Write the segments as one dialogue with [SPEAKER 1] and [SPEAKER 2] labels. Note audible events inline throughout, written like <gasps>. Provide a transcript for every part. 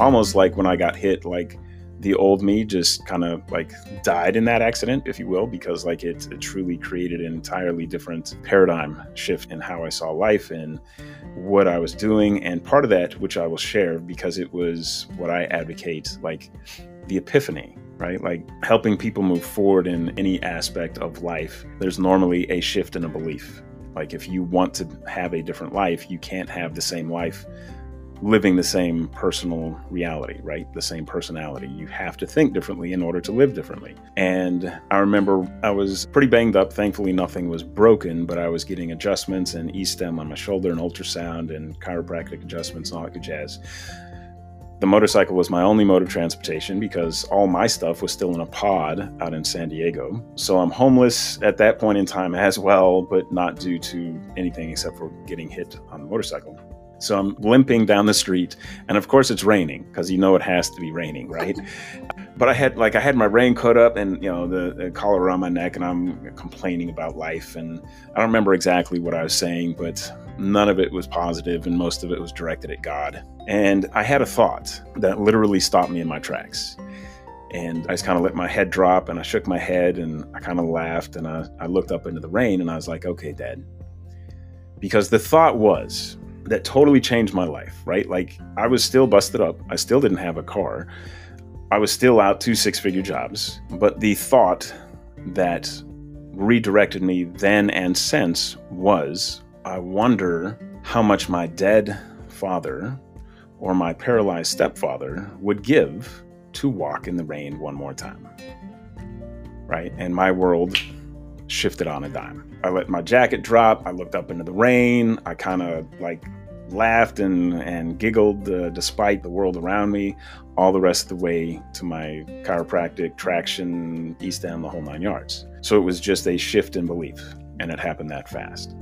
[SPEAKER 1] almost like when I got hit, like the old me just kind of like died in that accident, if you will, because like it, it, truly created an entirely different paradigm shift in how I saw life and what I was doing. And part of that, which I will share because it was what I advocate, like the epiphany, right? Like helping people move forward in any aspect of life. There's normally a shift in a belief. Like if you want to have a different life, you can't have the same life living the same personal reality, right? The same personality. You have to think differently in order to live differently. And I remember I was pretty banged up. Thankfully, nothing was broken, but I was getting adjustments and E stem on my shoulder and ultrasound and chiropractic adjustments and all that good jazz. The motorcycle was my only mode of transportation because all my stuff was still in a pod out in San Diego. So I'm homeless at that point in time as well, but not due to anything except for getting hit on the motorcycle. So I'm limping down the street, and of course it's raining because you know it has to be raining, right? <laughs> but I had like I had my raincoat up and you know the, the, collar around my neck, and I'm complaining about life, and I don't remember exactly what I was saying, but none of it was positive, and most of it was directed at God. And I had a thought that literally stopped me in my tracks. And I just kind of let my head drop and I shook my head and I kind of laughed and I, I looked up into the rain and I was like, okay, Dad. Because the thought was, that totally changed my life, right? Like I was still busted up. I still didn't have a car. I was still out two six figure jobs. But the thought that redirected me then and since was I wonder how much my dead father or my paralyzed stepfather would give to walk in the rain one more time. Right? And my world shifted on a dime. I let my jacket drop. I looked up into the rain. I kind of like laughed and, and giggled uh, despite the world around me all the rest of the way to my chiropractic, traction, E-stem, the whole nine yards. So it was just a shift in belief, and it happened that fast.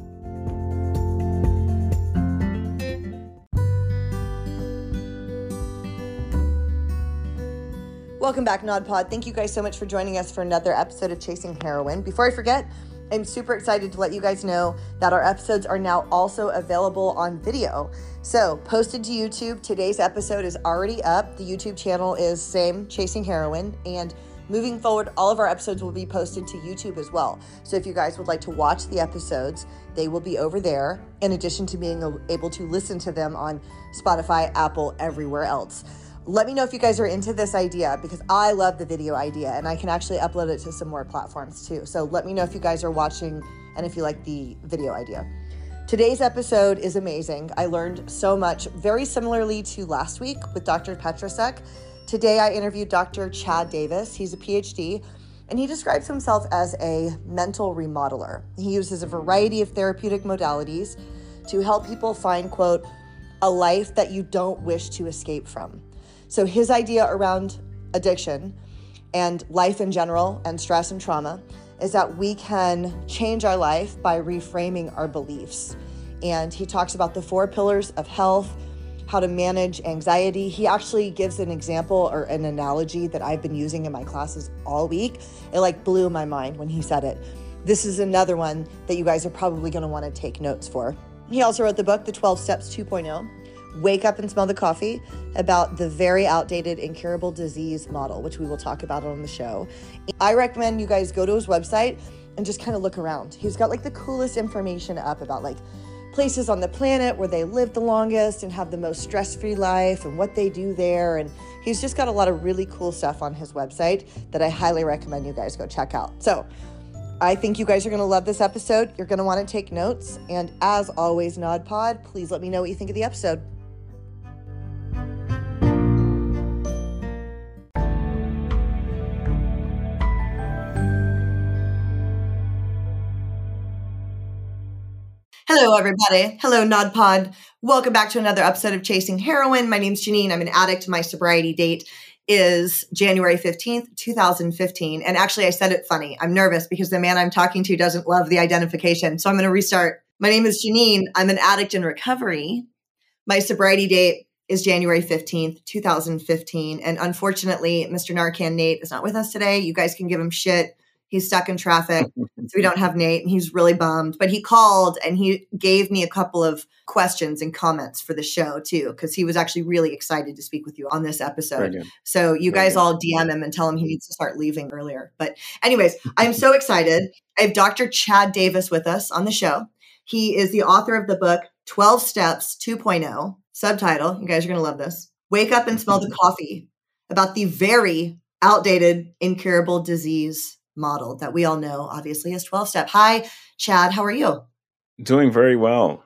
[SPEAKER 2] Welcome back, NodPod. Thank you guys so much for joining us for another episode of Chasing Heroin. Before I forget, I'm super excited to let you guys know that our episodes are now also available on video. So, posted to YouTube, today's episode is already up. The YouTube channel is same, Chasing Heroin, and moving forward, all of our episodes will be posted to YouTube as well. So, if you guys would like to watch the episodes, they will be over there, in addition to being able to listen to them on Spotify, Apple, everywhere else. Let me know if you guys are into this idea because I love the video idea and I can actually upload it to some more platforms too. So let me know if you guys are watching and if you like the video idea. Today's episode is amazing. I learned so much, very similarly to last week with Dr. Petrosek. Today I interviewed Dr. Chad Davis. He's a PhD and he describes himself as a mental remodeler. He uses a variety of therapeutic modalities to help people find, quote, a life that you don't wish to escape from. So, his idea around addiction and life in general and stress and trauma is that we can change our life by reframing our beliefs. And he talks about the four pillars of health, how to manage anxiety. He actually gives an example or an analogy that I've been using in my classes all week. It like blew my mind when he said it. This is another one that you guys are probably going to want to take notes for. He also wrote the book, The 12 Steps 2.0 Wake Up and Smell the Coffee about the very outdated incurable disease model, which we will talk about on the show. I recommend you guys go to his website and just kind of look around. He's got like the coolest information up about like places on the planet where they live the longest and have the most stress free life and what they do there. And he's just got a lot of really cool stuff on his website that I highly recommend you guys go check out. So, I think you guys are going to love this episode. You're going to want to take notes. And as always, Nod Pod, please let me know what you think of the episode. Hello, everybody. Hello, NodPod. Welcome back to another episode of Chasing Heroin. My name's Janine. I'm an addict. My sobriety date is January 15th, 2015. And actually, I said it funny. I'm nervous because the man I'm talking to doesn't love the identification. So I'm going to restart. My name is Janine. I'm an addict in recovery. My sobriety date is January 15th, 2015. And unfortunately, Mr. Narcan Nate is not with us today. You guys can give him shit He's stuck in traffic. <laughs> so we don't have Nate and he's really bummed. But he called and he gave me a couple of questions and comments for the show too, because he was actually really excited to speak with you on this episode. So you Very guys all DM him and tell him he needs to start leaving earlier. But, anyways, I'm so excited. I have Dr. Chad Davis with us on the show. He is the author of the book 12 Steps 2.0, subtitle. You guys are going to love this. Wake up and smell the <laughs> coffee about the very outdated, incurable disease model that we all know, obviously, is 12 step. Hi, Chad. How are you?
[SPEAKER 1] Doing very well.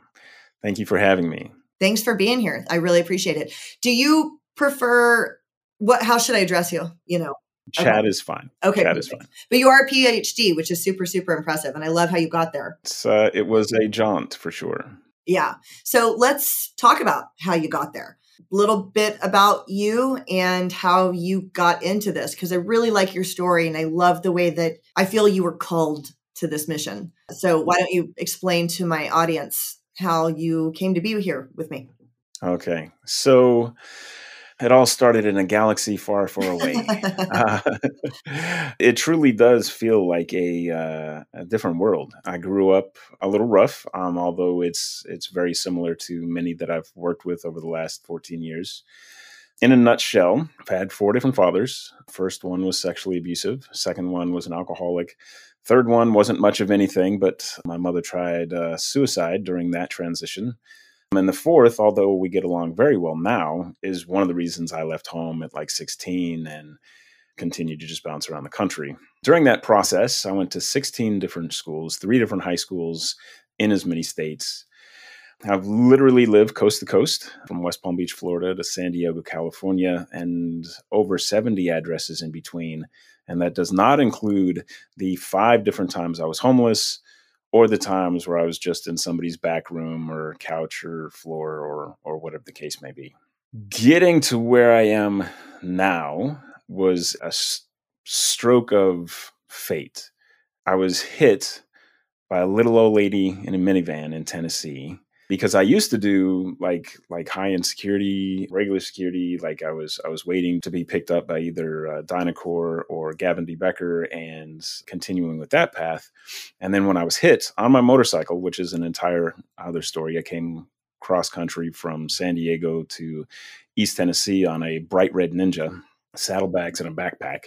[SPEAKER 1] Thank you for having me.
[SPEAKER 2] Thanks for being here. I really appreciate it. Do you prefer what? How should I address you? You know,
[SPEAKER 1] Chad okay. is fine.
[SPEAKER 2] Okay,
[SPEAKER 1] Chad is fine.
[SPEAKER 2] But you are a PhD, which is super, super impressive, and I love how you got there.
[SPEAKER 1] Uh, it was a jaunt for sure.
[SPEAKER 2] Yeah. So let's talk about how you got there little bit about you and how you got into this because I really like your story and I love the way that I feel you were called to this mission. So, why don't you explain to my audience how you came to be here with me?
[SPEAKER 1] Okay. So, it all started in a galaxy far, far away. uh, <laughs> it truly does feel like a, uh, a, different world. I grew up a little rough, um, although it's it's very similar to many that I've worked with over the last 14 years. In a nutshell, I've had four different fathers. First one was sexually abusive. Second one was an alcoholic. Third one wasn't much of anything, but my mother tried uh, suicide during that transition. And the fourth, although we get along very well now, is one of the reasons I left home at like 16 and continued to just bounce around the country. During that process, I went to 16 different schools, three different high schools in as many states. I've literally lived coast to coast from West Palm Beach, Florida to San Diego, California, and over 70 addresses in between. And that does not include the five different times I was homeless, or the times where I was just in somebody's back room or couch or floor or or whatever the case may be. Getting to where I am now was a s- stroke of fate. I was hit by a little old lady in a minivan in Tennessee because I used to do like like high end security, regular security. Like I was I was waiting to be picked up by either uh, DynCorp or Gavin de Becker and continuing with that path. And then when I was hit on my motorcycle, which is an entire other story, I came cross country from San Diego to East Tennessee on a bright red Ninja, saddlebags and a backpack.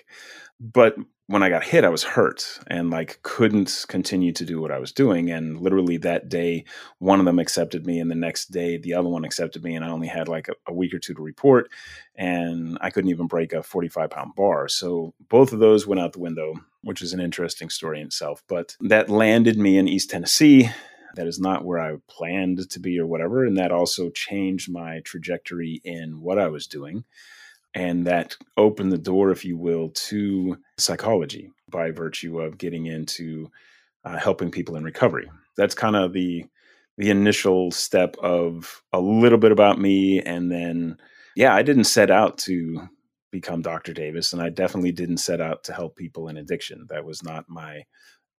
[SPEAKER 1] But when I got hit, I was hurt and like couldn't continue to do what I was doing. And literally that day, one of them accepted me, and the next day, the other one accepted me, and I only had like a, a week or two to report, and I couldn't even break a 45 pound bar. So both of those went out the window, which is an interesting story in itself. But that landed me in East Tennessee. That is not where I planned to be or whatever. And that also changed my trajectory in what I was doing and that opened the door, if you will, to psychology by virtue of getting into uh, helping people in recovery. That's kind of the the initial step of a little bit about me, and then yeah, I didn't set out to become Dr. Davis, and I definitely didn't set out to help people in addiction. That was not my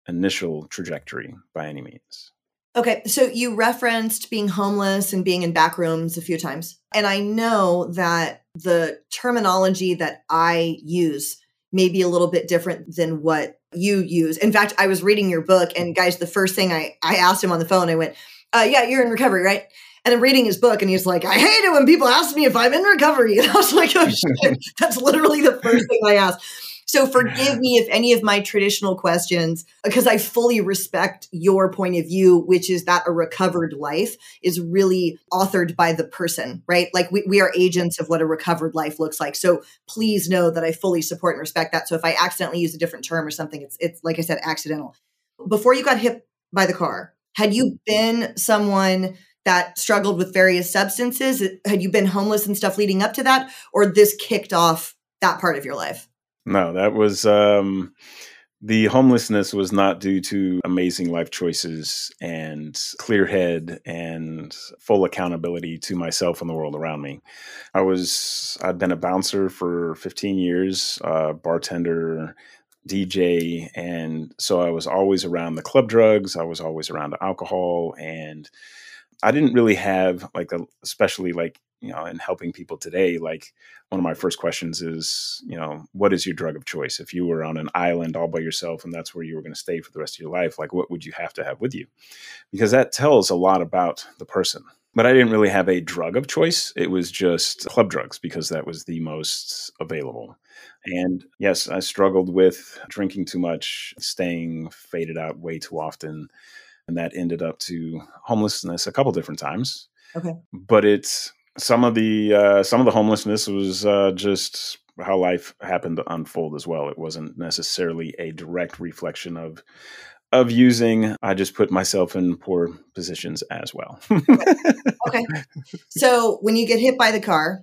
[SPEAKER 1] initial trajectory by any means.
[SPEAKER 2] Okay, so you referenced being homeless and being in back rooms a few times. And I know that the terminology that I use may be a little bit different than what you use. In fact, I was reading your book, and guys, the first thing I, I asked him on the phone, I went, uh, Yeah, you're in recovery, right? And I'm reading his book, and he's like, I hate it when people ask me if I'm in recovery. <laughs> And I was like, Oh shit, <laughs> that's literally the first thing I asked. So forgive me if any of my traditional questions, because I fully respect your point of view, which is that a recovered life is really authored by the person, right? Like we, we are agents of what a recovered life looks like. So please know that I fully support and respect that. So if I accidentally use a different term or something, it's it's like I said, accidental. Before you got hit by the car, had you been someone that struggled with various substances? Had you been homeless and stuff leading up to that? Or this kicked off that part of your life?
[SPEAKER 1] No, that was um, the homelessness was not due to amazing life choices and clear head and full accountability to myself and the world around me. I was I'd been a bouncer for 15 years, uh, bartender, DJ, and so I was always around the club drugs. I was always around alcohol and I didn't really have like a, especially like you know, in helping people today, like one of my first questions is, you know, what is your drug of choice? If you were on an island all by yourself and that's where you were going to stay for the rest of your life, like what would you have to have with you? Because that tells a lot about the person. But I didn't really have a drug of choice. It was just club drugs because that was the most available. And yes, I struggled with drinking too much, staying faded out way too often. And that ended up to homelessness a couple different times.
[SPEAKER 2] Okay.
[SPEAKER 1] But it's some of the uh, some of the homelessness was uh, just how life happened to unfold as well. It wasn't necessarily a direct reflection of of using. I just put myself in poor positions as well.
[SPEAKER 2] okay. So when you get hit by the car,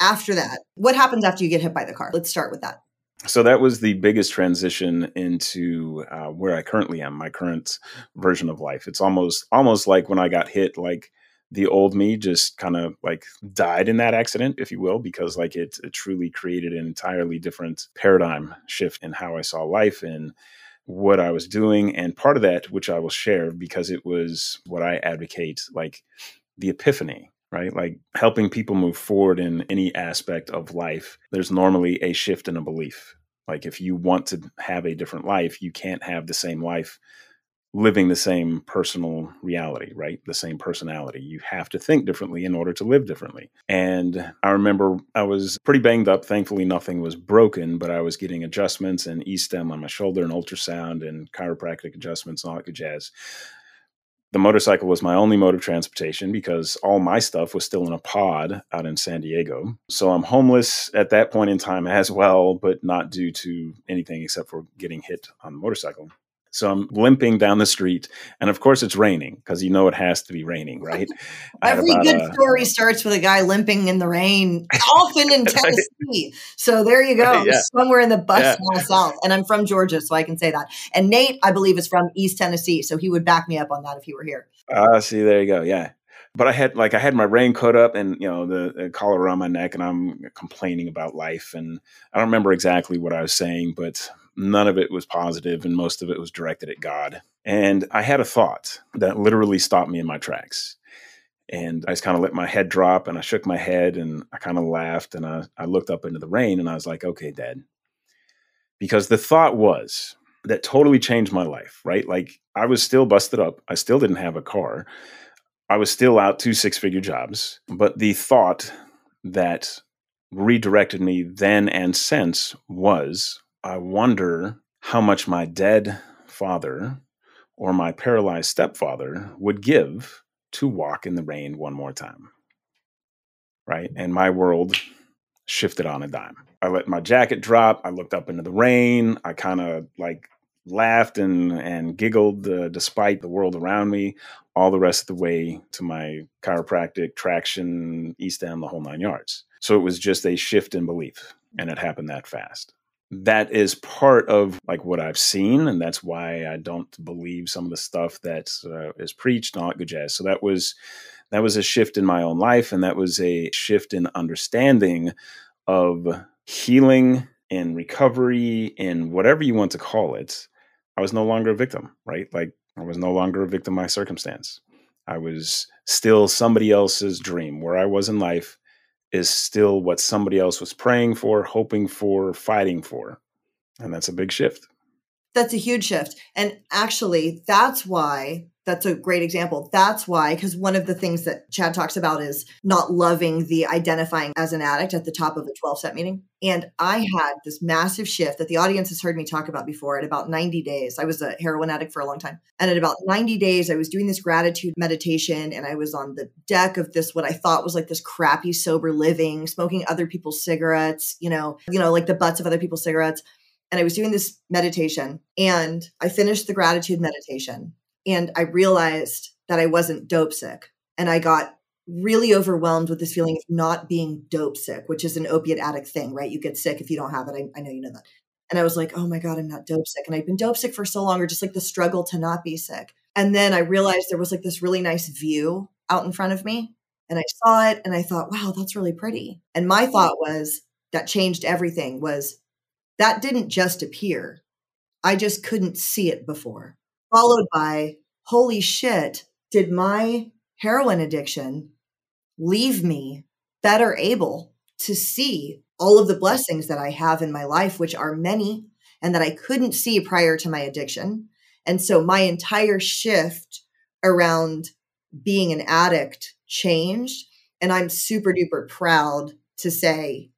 [SPEAKER 2] after that, what happens after you get hit by the car? Let's start with that.
[SPEAKER 1] So that was the biggest transition into uh, where I currently am, my current version of life. It's almost almost like when I got hit, like the old me just kind of like died in that accident, if you will, because like it, it truly created an entirely different paradigm shift in how I saw life and what I was doing. And part of that, which I will share because it was what I advocate, like the epiphany, right? Like helping people move forward in any aspect of life. There's normally a shift in a belief. Like if you want to have a different life, you can't have the same life living the same personal reality, right? The same personality. You have to think differently in order to live differently. And I remember I was pretty banged up. Thankfully, nothing was broken, but I was getting adjustments and E stem on my shoulder and ultrasound and chiropractic adjustments and all that good jazz. The motorcycle was my only mode of transportation because all my stuff was still in a pod out in San Diego. So I'm homeless at that point in time as well, but not due to anything except for getting hit on the motorcycle. So I'm limping down the street, and of course it's raining because you know it has to be raining, right? <laughs>
[SPEAKER 2] Every good story starts with a guy limping in the rain, <laughs> often in Tennessee. So there you go, <laughs> yeah. somewhere in the bus yeah. south. And I'm from Georgia, so I can say that. And Nate, I believe, is from East Tennessee, so he would back me up on that if he were here.
[SPEAKER 1] Ah, uh, see, there you go. Yeah, but I had like I had my raincoat up and you know the, the, collar around my neck, and I'm complaining about life. And I don't remember exactly what I was saying, but none of it was positive and most of it was directed at God. And I had a thought that literally stopped me in my tracks. And I just kind of let my head drop and I shook my head and I kind of laughed and I, I looked up into the rain and I was like, okay, Dad. Because the thought was that totally changed my life, right? Like I was still busted up. I still didn't have a car. I was still out two six figure jobs. But the thought that redirected me then and since was I wonder how much my dead father or my paralyzed stepfather would give to walk in the rain one more time. Right. And my world shifted on a dime. I let my jacket drop. I looked up into the rain. I kind of like laughed and, and giggled uh, despite the world around me all the rest of the way to my chiropractic, traction, E-stem, the whole nine yards. So it was just a shift in belief and it happened that fast that is part of like what I've seen, and that's why I don't believe some of the stuff that uh, is preached all good jazz. So that was that was a shift in my own life, and that was a shift in understanding of healing and recovery and whatever you want to call it. I was no longer a victim, right? Like I was no longer a victim of my circumstance. I was still somebody else's dream. Where I was in life is still what somebody else was praying for, hoping for, fighting for. And that's a big shift.
[SPEAKER 2] That's a huge shift. And actually, that's why that's a great example. That's why, because one of the things that Chad talks about is not loving the identifying as an addict at the top of a 12 step meeting. And I had this massive shift that the audience has heard me talk about before at about 90 days. I was a heroin addict for a long time. And at about 90 days, I was doing this gratitude meditation and I was on the deck of this, what I thought was like this crappy sober living, smoking other people's cigarettes, you know, you know, like the butts of other people's cigarettes and I was doing this meditation and I finished the gratitude meditation and I realized that I wasn't dope sick. And I got really overwhelmed with this feeling of not being dope sick, which is an opiate addict thing, right? You get sick if you don't have it. I, I know you know that. And I was like, oh my God, I'm not dope sick. And I've been dope sick for so long, or just like the struggle to not be sick. And then I realized there was like this really nice view out in front of me. And I saw it and I thought, wow, that's really pretty. And my thought was that changed everything was that didn't just appear. I just couldn't see it before followed by, holy shit, did my heroin addiction leave me better able to see all of the blessings that I have in my life, which are many and that I couldn't see prior to my addiction. And so my entire shift around being an addict changed. And I'm super duper proud to say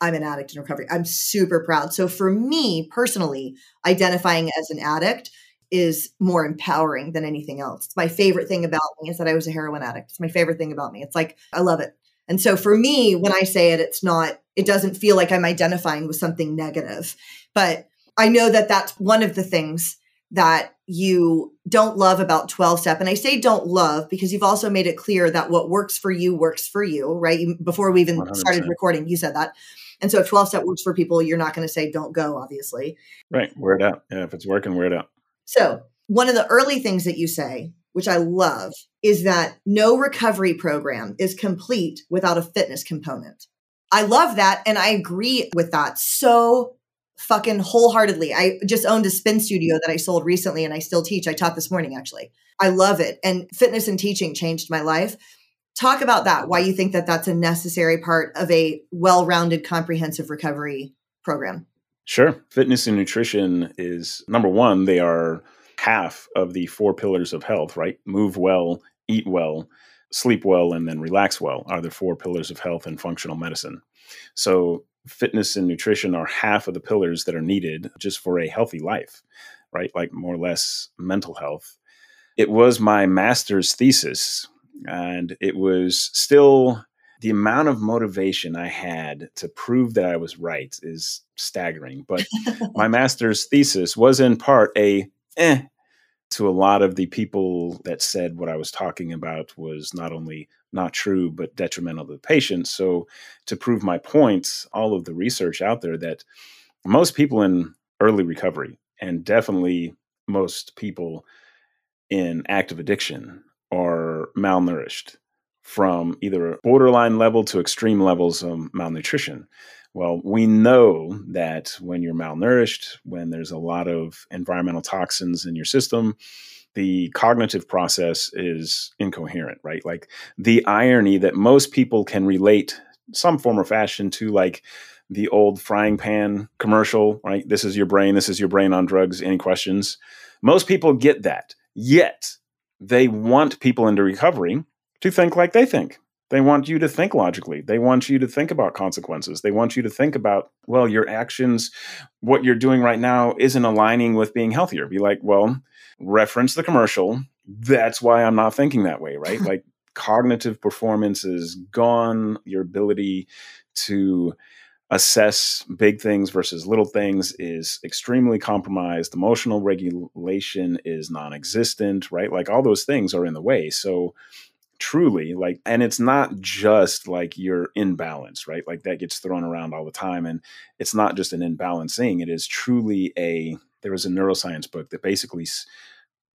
[SPEAKER 2] I'm an addict in recovery. I'm super proud. So for me personally, identifying as an addict is more empowering than anything else. It's my favorite thing about me is that I was a heroin addict. It's my favorite thing about me. It's like I love it. And so for me, when I say it, it's not, it doesn't feel like I'm identifying with something negative. But I know that that's one of the things that you don't love about 12 step. And I say don't love because you've also made it clear that what works for you works for you, right? You, before we even 100%. started recording, you said that. And so if 12 step works for people, you're not going to say don't go, obviously.
[SPEAKER 1] Right. Wear it out. Yeah. If it's working, wear it out.
[SPEAKER 2] So one of the early things that you say, which I love, is that no recovery program is complete without a fitness component. I love that. And I agree with that so fucking wholeheartedly. I just owned a spin studio that I sold recently and I still teach. I taught this morning actually. I love it. And fitness and teaching changed my life. Talk about that, why you think that that's a necessary part of a well rounded, comprehensive recovery program.
[SPEAKER 1] Sure. Fitness and nutrition is number one, they are half of the four pillars of health, right? Move well, eat well, sleep well, and then relax well are the four pillars of health and functional medicine. So, fitness and nutrition are half of the pillars that are needed just for a healthy life, right? Like more or less mental health. It was my master's thesis and it was still the amount of motivation I had to prove that I was right is staggering. But <laughs> my master's thesis was in part a eh to a lot of the people that said what I was talking about was not only not true, but detrimental to the patient. So, to prove my points, all of the research out there that most people in early recovery, and definitely most people in active addiction, are malnourished from either a borderline level to extreme levels of malnutrition. Well, we know that when you're malnourished, when there's a lot of environmental toxins in your system, the cognitive process is incoherent, right? Like the irony that most people can relate some form or fashion to, like the old frying pan commercial, right? This is your brain, this is your brain on drugs. Any questions? Most people get that. Yet they want people into recovery to think like they think. They want you to think logically. They want you to think about consequences. They want you to think about, well, your actions, what you're doing right now isn't aligning with being healthier. Be like, well, reference the commercial. That's why I'm not thinking that way, right? <laughs> like cognitive performance is gone. Your ability to assess big things versus little things is extremely compromised. Emotional regulation is non existent, right? Like all those things are in the way. So, truly, like, and it's not just like you're in balance, right? Like that gets thrown around all the time. And it's not just an imbalancing, it is truly a, there was a neuroscience book that basically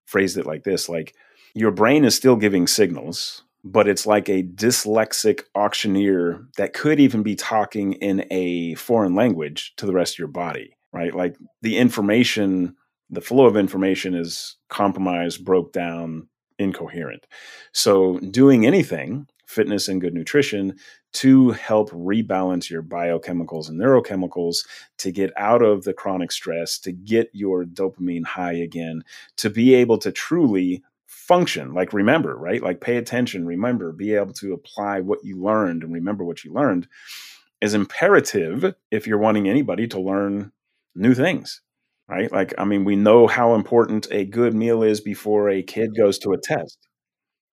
[SPEAKER 1] phrased it like this like, your brain is still giving signals but it's like a dyslexic auctioneer that could even be talking in a foreign language to the rest of your body, right? Like the information, the flow of information is compromised, broke down, incoherent. So, doing anything, fitness and good nutrition, to help rebalance your biochemicals and neurochemicals to get out of the chronic stress, to get your dopamine high again, to be able to truly function. Like remember right? Like pay attention remember be able to apply what you learned and remember what you learned is imperative if you're wanting anybody to learn new things right like i mean we know how important a good meal is before a kid goes to a test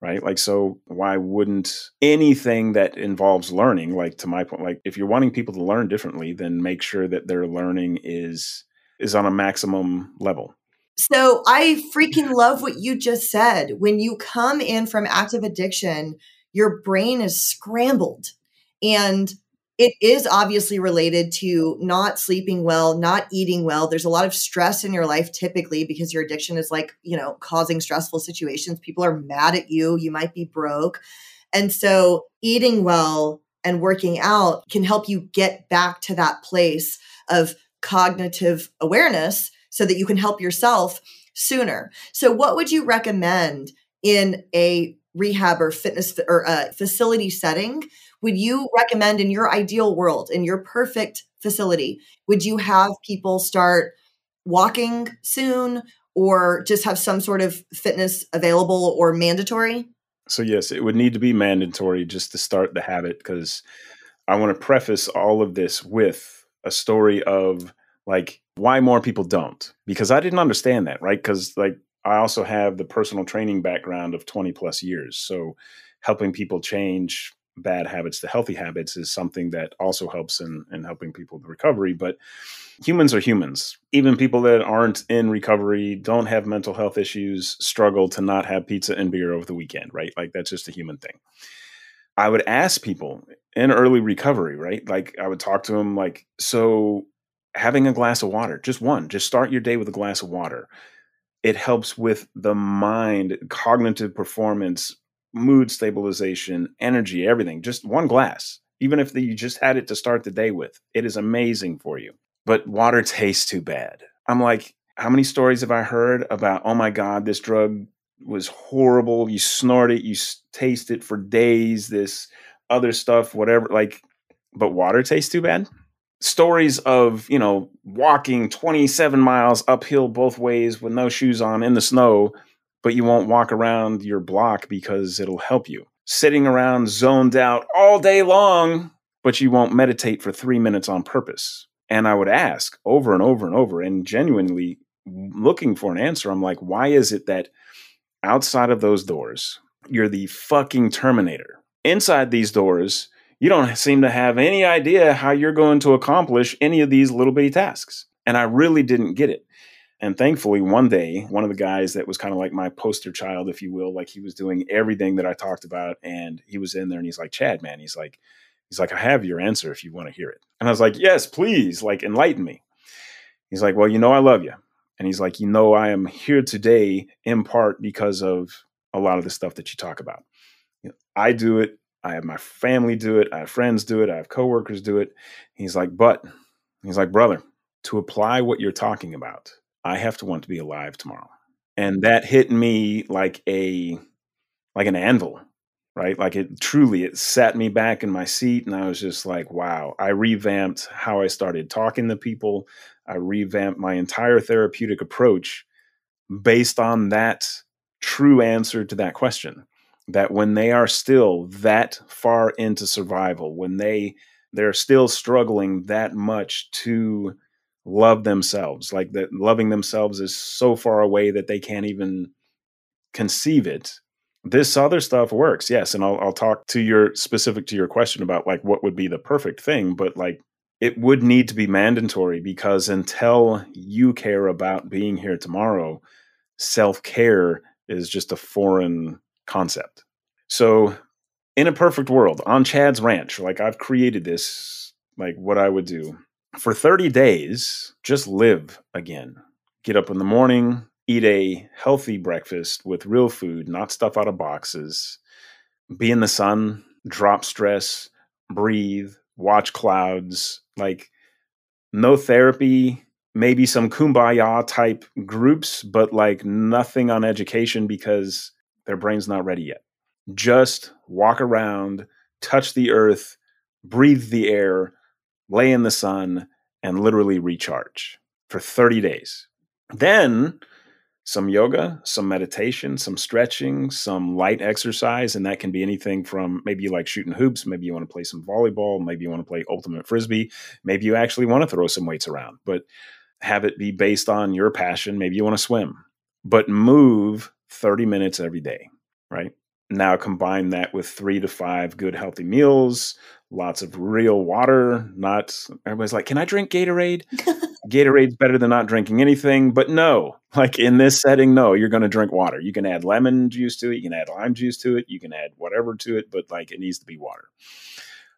[SPEAKER 1] right like so why wouldn't anything that involves learning like to my point like if you're wanting people to learn differently then make sure that their learning is is on a maximum level
[SPEAKER 2] so I freaking love what you just said. When you come in from active addiction, your brain is scrambled. And it is obviously related to not sleeping well, not eating well. There's a lot of stress in your life typically because your addiction is like, you know, causing stressful situations. People are mad at you. You might be broke. And so eating well and working out can help you get back to that place of cognitive awareness so that you can help yourself sooner. So, what would you recommend in a rehab or fitness or uh, facility setting, would you recommend in your ideal world, in your perfect facility, would you have people start walking soon or just have some sort of fitness available or mandatory?
[SPEAKER 1] So, yes, it would need to be mandatory just to start the habit because I want to preface all of this with a story of like why more people don't because I didn't understand that, right? Because like I also have the personal training background of 20 plus years. So, helping people change bad habits to healthy habits is something that also helps in, in helping people with recovery. But humans are humans. Even people that aren't in recovery, don't have mental health issues, struggle to not have pizza and beer over the weekend, right? Like that's just a human thing. I would ask people in early recovery, right? Like I would talk to them like, so having a glass of water, just one, just start your day with a glass of water. It helps with the mind, cognitive performance, mood stabilization, energy, everything. Just one glass, even if you just had it to start the day with, it is amazing for you. But water tastes too bad. I'm like, how many stories have I heard about, oh my God, this drug was horrible. You snort it, you taste it for days, this other stuff, whatever. Like, but water tastes too bad? Stories of, you know, walking 27 miles uphill both ways with no shoes on in the snow but you won't walk around your block because it'll help you. Sitting around zoned out all day long, but you won't meditate for three minutes on purpose. And I would ask over and over and over and genuinely looking for an answer. I'm like, why is it that outside of those doors, you're the fucking Terminator? Inside these doors, you don't seem to have any idea how you're going to accomplish any of these little bitty tasks. And I really didn't get it. And thankfully, one day, one of the guys that was kind of like my poster child, if you will, like he was doing everything that I talked about, and he was in there and he's like, Chad, man, he's like, he's like, I have your answer if you want to hear it. And I was like, Yes, please, like enlighten me. He's like, Well, you know, I love you. And he's like, You know, I am here today in part because of a lot of the stuff that you talk about. You know, I do it. I have my family do it. I have friends do it. I have coworkers do it. He's like, but he's like, brother, to apply what you're talking about, I have to want to be alive tomorrow. And that hit me like a like an anvil, right? Like it truly it sat me back in my seat and I was just like, wow, I revamped how I started talking to people. I revamped my entire therapeutic approach based on that true answer to that question. That when they are still that far into survival, when they they're still struggling that much to love themselves like that loving themselves is so far away that they can't even conceive it. This other stuff works yes and I'll, I'll talk to your specific to your question about like what would be the perfect thing but like it would need to be mandatory because until you care about being here tomorrow self-care is just a foreign concept. So in a perfect world on chad's ranch like i've created this like what i would do for 30 days, just live again. Get up in the morning, eat a healthy breakfast with real food, not stuff out of boxes, be in the sun, drop stress, breathe, watch clouds, like no therapy, maybe some kumbaya type groups, but like nothing on education because their brain's not ready yet. Just walk around, touch the earth, breathe the air, lay in the sun, and literally recharge for 30 days. Then some yoga, some meditation, some stretching, some light exercise. And that can be anything from maybe you like shooting hoops, maybe you want to play some volleyball, maybe you want to play ultimate frisbee, maybe you actually want to throw some weights around, but have it be based on your passion. Maybe you want to swim, but move 30 minutes every day, right? Now combine that with three to five good healthy meals, lots of real water. Not everybody's like, can I drink Gatorade? <laughs> Gatorade's better than not drinking anything, but no. Like in this setting, no, you're going to drink water. You can add lemon juice to it, you can add lime juice to it, you can add whatever to it, but like it needs to be water.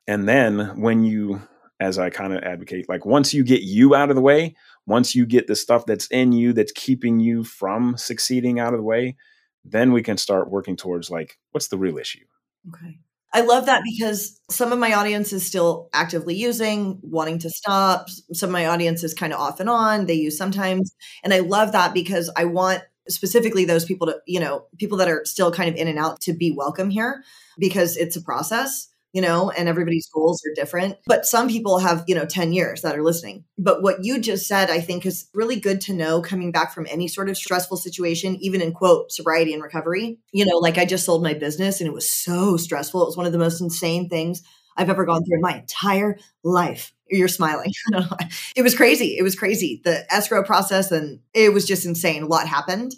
[SPEAKER 1] And then when you as I kind of advocate, like once you get you out of the way, once you get the stuff that's in you that's keeping you from succeeding out of the way, then we can start working towards like what's the real issue.
[SPEAKER 2] Okay. I love that because some of my audience is still actively using, wanting to stop. Some of my audience is kind of off and on. They use sometimes. And I love that because I want specifically those people to, you know, people that are still kind of in and out to be welcome here because it's a process you know, and everybody's goals are different. But some people have, you know, 10 years that are listening. But what you just said, I think is really good to know coming back from any sort of stressful situation, even in quote, sobriety and recovery. You know, like I just sold my business and it was so stressful. It was one of the most insane things I've ever gone through in my entire life. You're smiling. <laughs> it was crazy. It was crazy. The escrow process and it was just insane. A lot happened.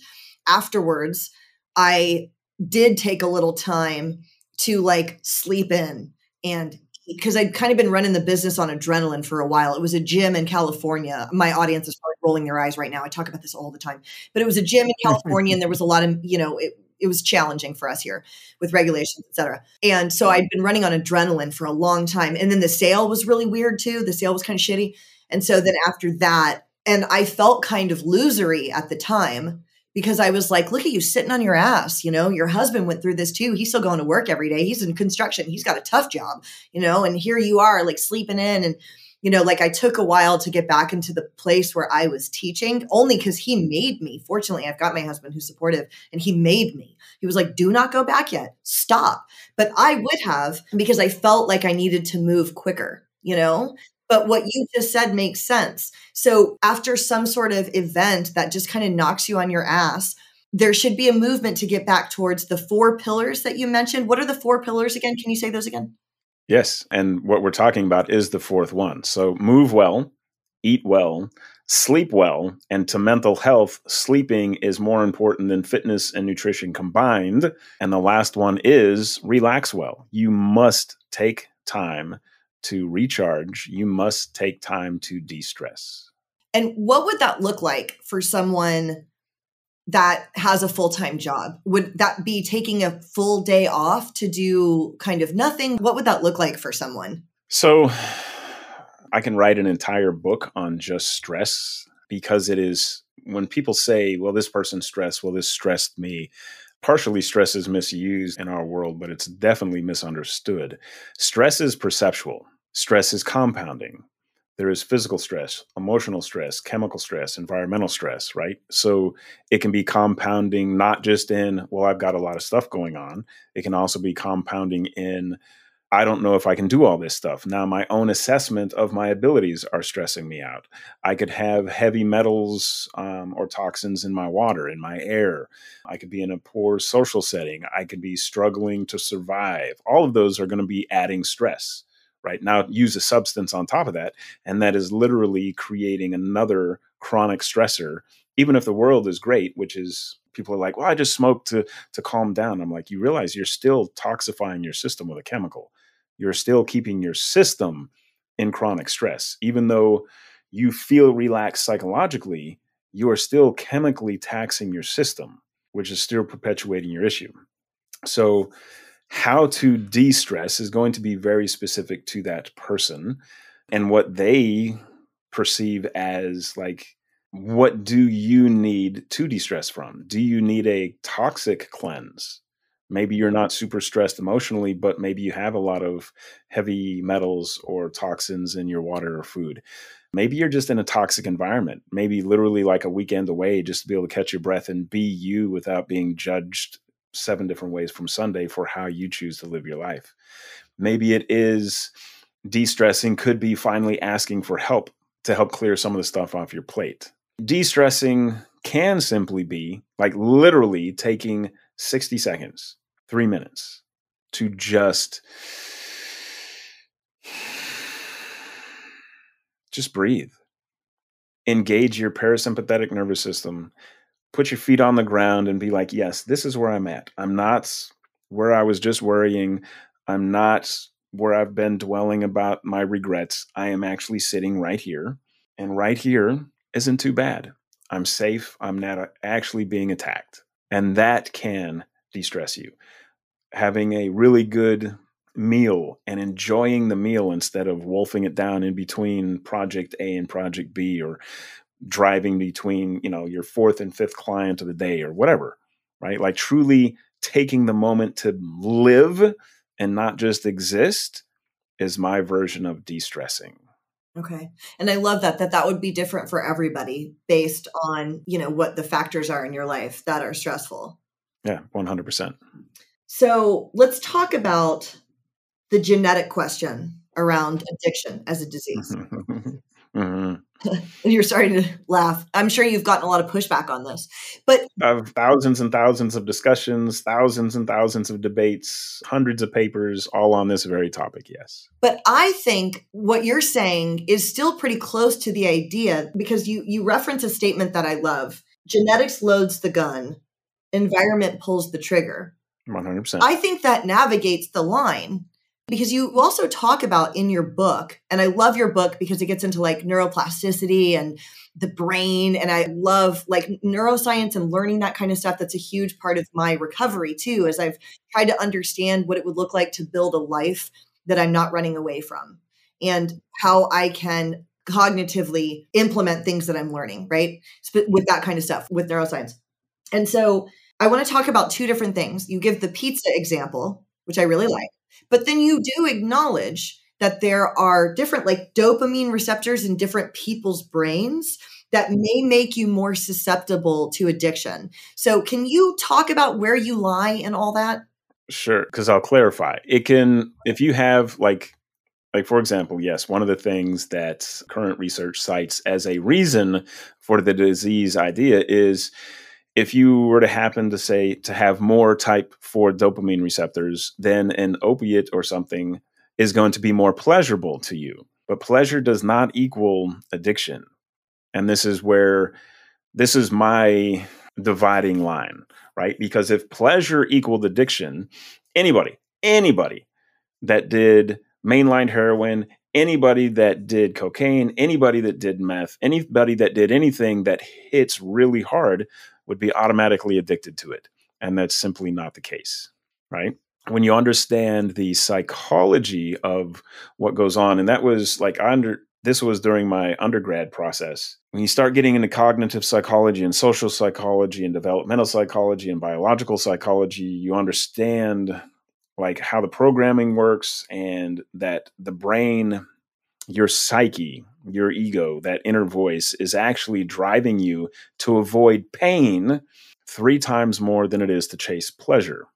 [SPEAKER 2] Afterwards, I did take a little time to like sleep in and because I'd kind of been running the business on adrenaline for a while. It was a gym in California. My audience is probably rolling their eyes right now. I talk about this all the time, but it was a gym in <laughs> California, and there was a lot of you know it, it was challenging for us here with regulations, et cetera. And so I'd been running on adrenaline for a long time, and then the sale was really weird too. The sale was kind of shitty, and so then after that, and I felt kind of losery at the time because I was like, look at you sitting on your ass. You know, your husband went through this too. He's still going to work every day. He's in construction. He's got a tough job, you know, and here you are like sleeping in. And, you know, like I took a while to get back into the place where I was teaching only because he made me. Fortunately, I've got my husband who's supportive and he made me. He was like, do not go back yet. Stop. But I would have because I felt like I needed to move quicker, you know? But what you just said makes sense. So after some sort of event that just kind of knocks you on your ass, there should be a movement to get back towards the four pillars that you mentioned. What are the four pillars again? Can you say those again?
[SPEAKER 1] Yes. And what we're talking about is the fourth one. So move well, eat well, sleep well, and to mental health, sleeping is more important than fitness and nutrition combined. And the last one is relax well. You must take time to recharge, you must take time to de stress.
[SPEAKER 2] And what would that look like for someone that has a full time job? Would that be taking a full day off to do kind of nothing? What would that look like for someone?
[SPEAKER 1] So, I can write an entire book on just stress because it is when people say, well, this person stressed, well, this stressed me. Partially, stress is misused in our world, but it's definitely misunderstood. Stress is perceptual. Stress is compounding. There is physical stress, emotional stress, chemical stress, environmental stress, right? So it can be compounding not just in, well, I've got a lot of stuff going on. It can also be compounding in, I don't know if I can do all this stuff. Now, my own assessment of my abilities are stressing me out. I could have heavy metals um, or toxins in my water, in my air. I could be in a poor social setting. I could be struggling to survive. All of those are going to be adding stress right now use a substance on top of that and that is literally creating another chronic stressor even if the world is great which is people are like well i just smoked to to calm down i'm like you realize you're still toxifying your system with a chemical you're still keeping your system in chronic stress even though you feel relaxed psychologically you are still chemically taxing your system which is still perpetuating your issue so how to de stress is going to be very specific to that person and what they perceive as like what do you need to de stress from? Do you need a toxic cleanse? Maybe you're not super stressed emotionally, but maybe you have a lot of heavy metals or toxins in your water or food. Maybe you're just in a toxic environment, maybe literally like a weekend away just to be able to catch your breath and be you without being judged seven different ways from Sunday for how you choose to live your life. Maybe it is de stressing, could be finally asking for help to help clear some of the stuff off your plate. De stressing can simply be like literally taking 60 seconds, three minutes to just. Just breathe. Engage your parasympathetic nervous system put your feet on the ground and be like, yes, this is where I'm at. I'm not where I was just worrying. I'm not where I've been dwelling about my regrets. I am actually sitting right here. And right here isn't too bad. I'm safe. I'm not uh, actually being attacked. And that can de stress you. Having a really good meal and enjoying the meal instead of wolfing it down in between project A and project B or driving between you know your fourth and fifth client of the day or whatever right like truly taking the moment to live and not just exist is my version of de-stressing
[SPEAKER 2] Okay. And I love that that that would be different for everybody based on, you know, what the factors are in your life that are stressful.
[SPEAKER 1] Yeah, 100%.
[SPEAKER 2] So, let's talk about the genetic question around addiction as a disease. <laughs> mm-hmm. <laughs> You're starting to laugh. I'm sure you've gotten a lot of pushback on this, but
[SPEAKER 1] of thousands and thousands of discussions, thousands and thousands of debates, hundreds of papers, all on this very topic. Yes,
[SPEAKER 2] but I think what you're saying is still pretty close to the idea because you you reference a statement that I love: genetics loads the gun, environment pulls the trigger.
[SPEAKER 1] 100%.
[SPEAKER 2] I think that navigates the line because you also talk about in your book and i love your book because it gets into like neuroplasticity and the brain and i love like neuroscience and learning that kind of stuff. That's a huge part of my recovery too as i've tried to understand what it would look like to build a life that i'm not running away from and how i can cognitively implement things that i'm learning right? With that kind of stuff with neuroscience. And so i want to talk about two different things you give the pizza example which i really like but then you do acknowledge that there are different, like dopamine receptors in different people's brains that may make you more susceptible to addiction. So, can you talk about where you lie in all that?
[SPEAKER 1] Sure, because I'll clarify. It can, if you have like, like for example, yes, one of the things that current research cites as a reason for the disease idea is if you were to happen to say to have more type 4 dopamine receptors then an opiate or something is going to be more pleasurable to you. But pleasure does not equal addiction. And this is where this is my dividing line right? Because if pleasure equaled addiction anybody anybody that did mainline heroin anybody that did cocaine anybody that did meth anybody that did anything that hits really hard would be automatically addicted to it. And that's simply not the case, right? When you understand the psychology of what goes on, and that was like under this was during my undergrad process. When you start getting into cognitive psychology and social psychology and developmental psychology and biological psychology, you understand like how the programming works and that the brain your psyche, your ego, that inner voice is actually driving you to avoid pain three times more than it is to chase pleasure.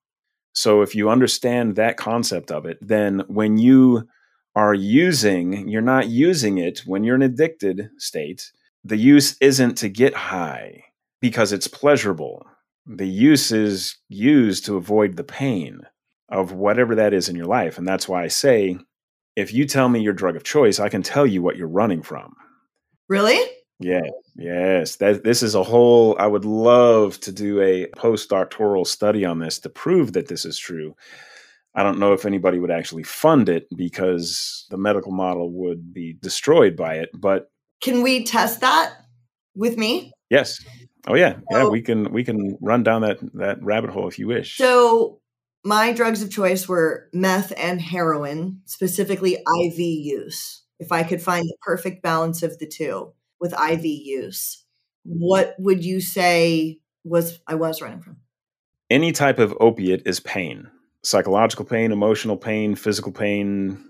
[SPEAKER 1] So if you understand that concept of it, then when you are using, you're not using it when you're in addicted state. The use isn't to get high because it's pleasurable. The use is used to avoid the pain of whatever that is in your life. And that's why I say if you tell me your drug of choice, I can tell you what you're running from.
[SPEAKER 2] Really?
[SPEAKER 1] Yeah, yes. That this is a whole I would love to do a postdoctoral study on this to prove that this is true. I don't know if anybody would actually fund it because the medical model would be destroyed by it, but
[SPEAKER 2] Can we test that with me?
[SPEAKER 1] Yes. Oh yeah. Yeah, we can we can run down that that rabbit hole if you wish.
[SPEAKER 2] So my drugs of choice were meth and heroin, specifically IV use. If I could find the perfect balance of the two with IV use, what would you say was I was running from?
[SPEAKER 1] Any type of opiate is pain. Psychological pain, emotional pain, physical pain,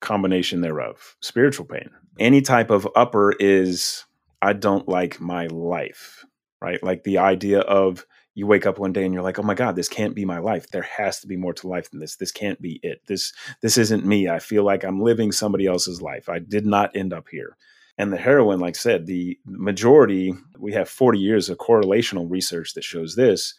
[SPEAKER 1] combination thereof, spiritual pain. Any type of upper is I don't like my life, right? Like the idea of you wake up one day and you're like, "Oh my god, this can't be my life. There has to be more to life than this. This can't be it. This this isn't me. I feel like I'm living somebody else's life. I did not end up here." And the heroin, like I said, the majority, we have 40 years of correlational research that shows this.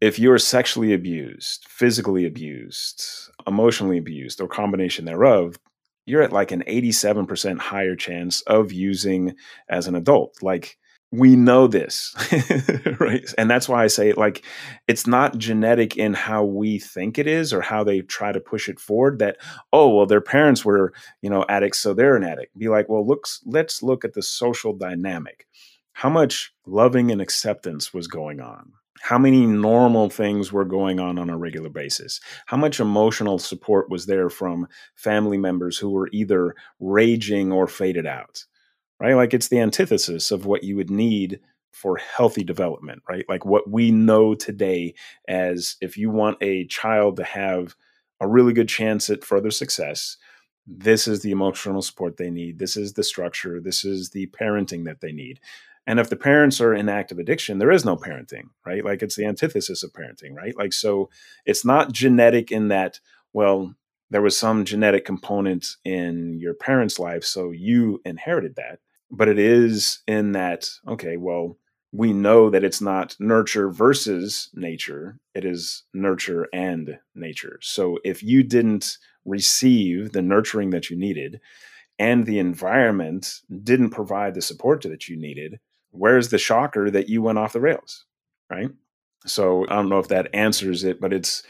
[SPEAKER 1] If you're sexually abused, physically abused, emotionally abused, or combination thereof, you're at like an 87% higher chance of using as an adult. Like we know this <laughs> right? And that's why i say like it's not genetic in how we think it is or how they try to push it forward that oh well their parents were you know addicts so they're an addict. Be like well looks let's look at the social dynamic. How much loving and acceptance was going on? How many normal things were going on on a regular basis? How much emotional support was there from family members who were either raging or faded out right? Like it's the antithesis of what you would need for healthy development, right? Like what we know today as if you want a child to have a really good chance at further success, this is the emotional support they need. This is the structure. This is the parenting that they need. And if the parents are in active addiction, there is no parenting, right? Like it's the antithesis of parenting, right? Like, so it's not genetic in that, well, there was some genetic component in your parents' life, so you inherited that. But it is in that, okay, well, we know that it's not nurture versus nature, it is nurture and nature. So if you didn't receive the nurturing that you needed and the environment didn't provide the support that you needed, where's the shocker that you went off the rails? Right. So I don't know if that answers it, but it's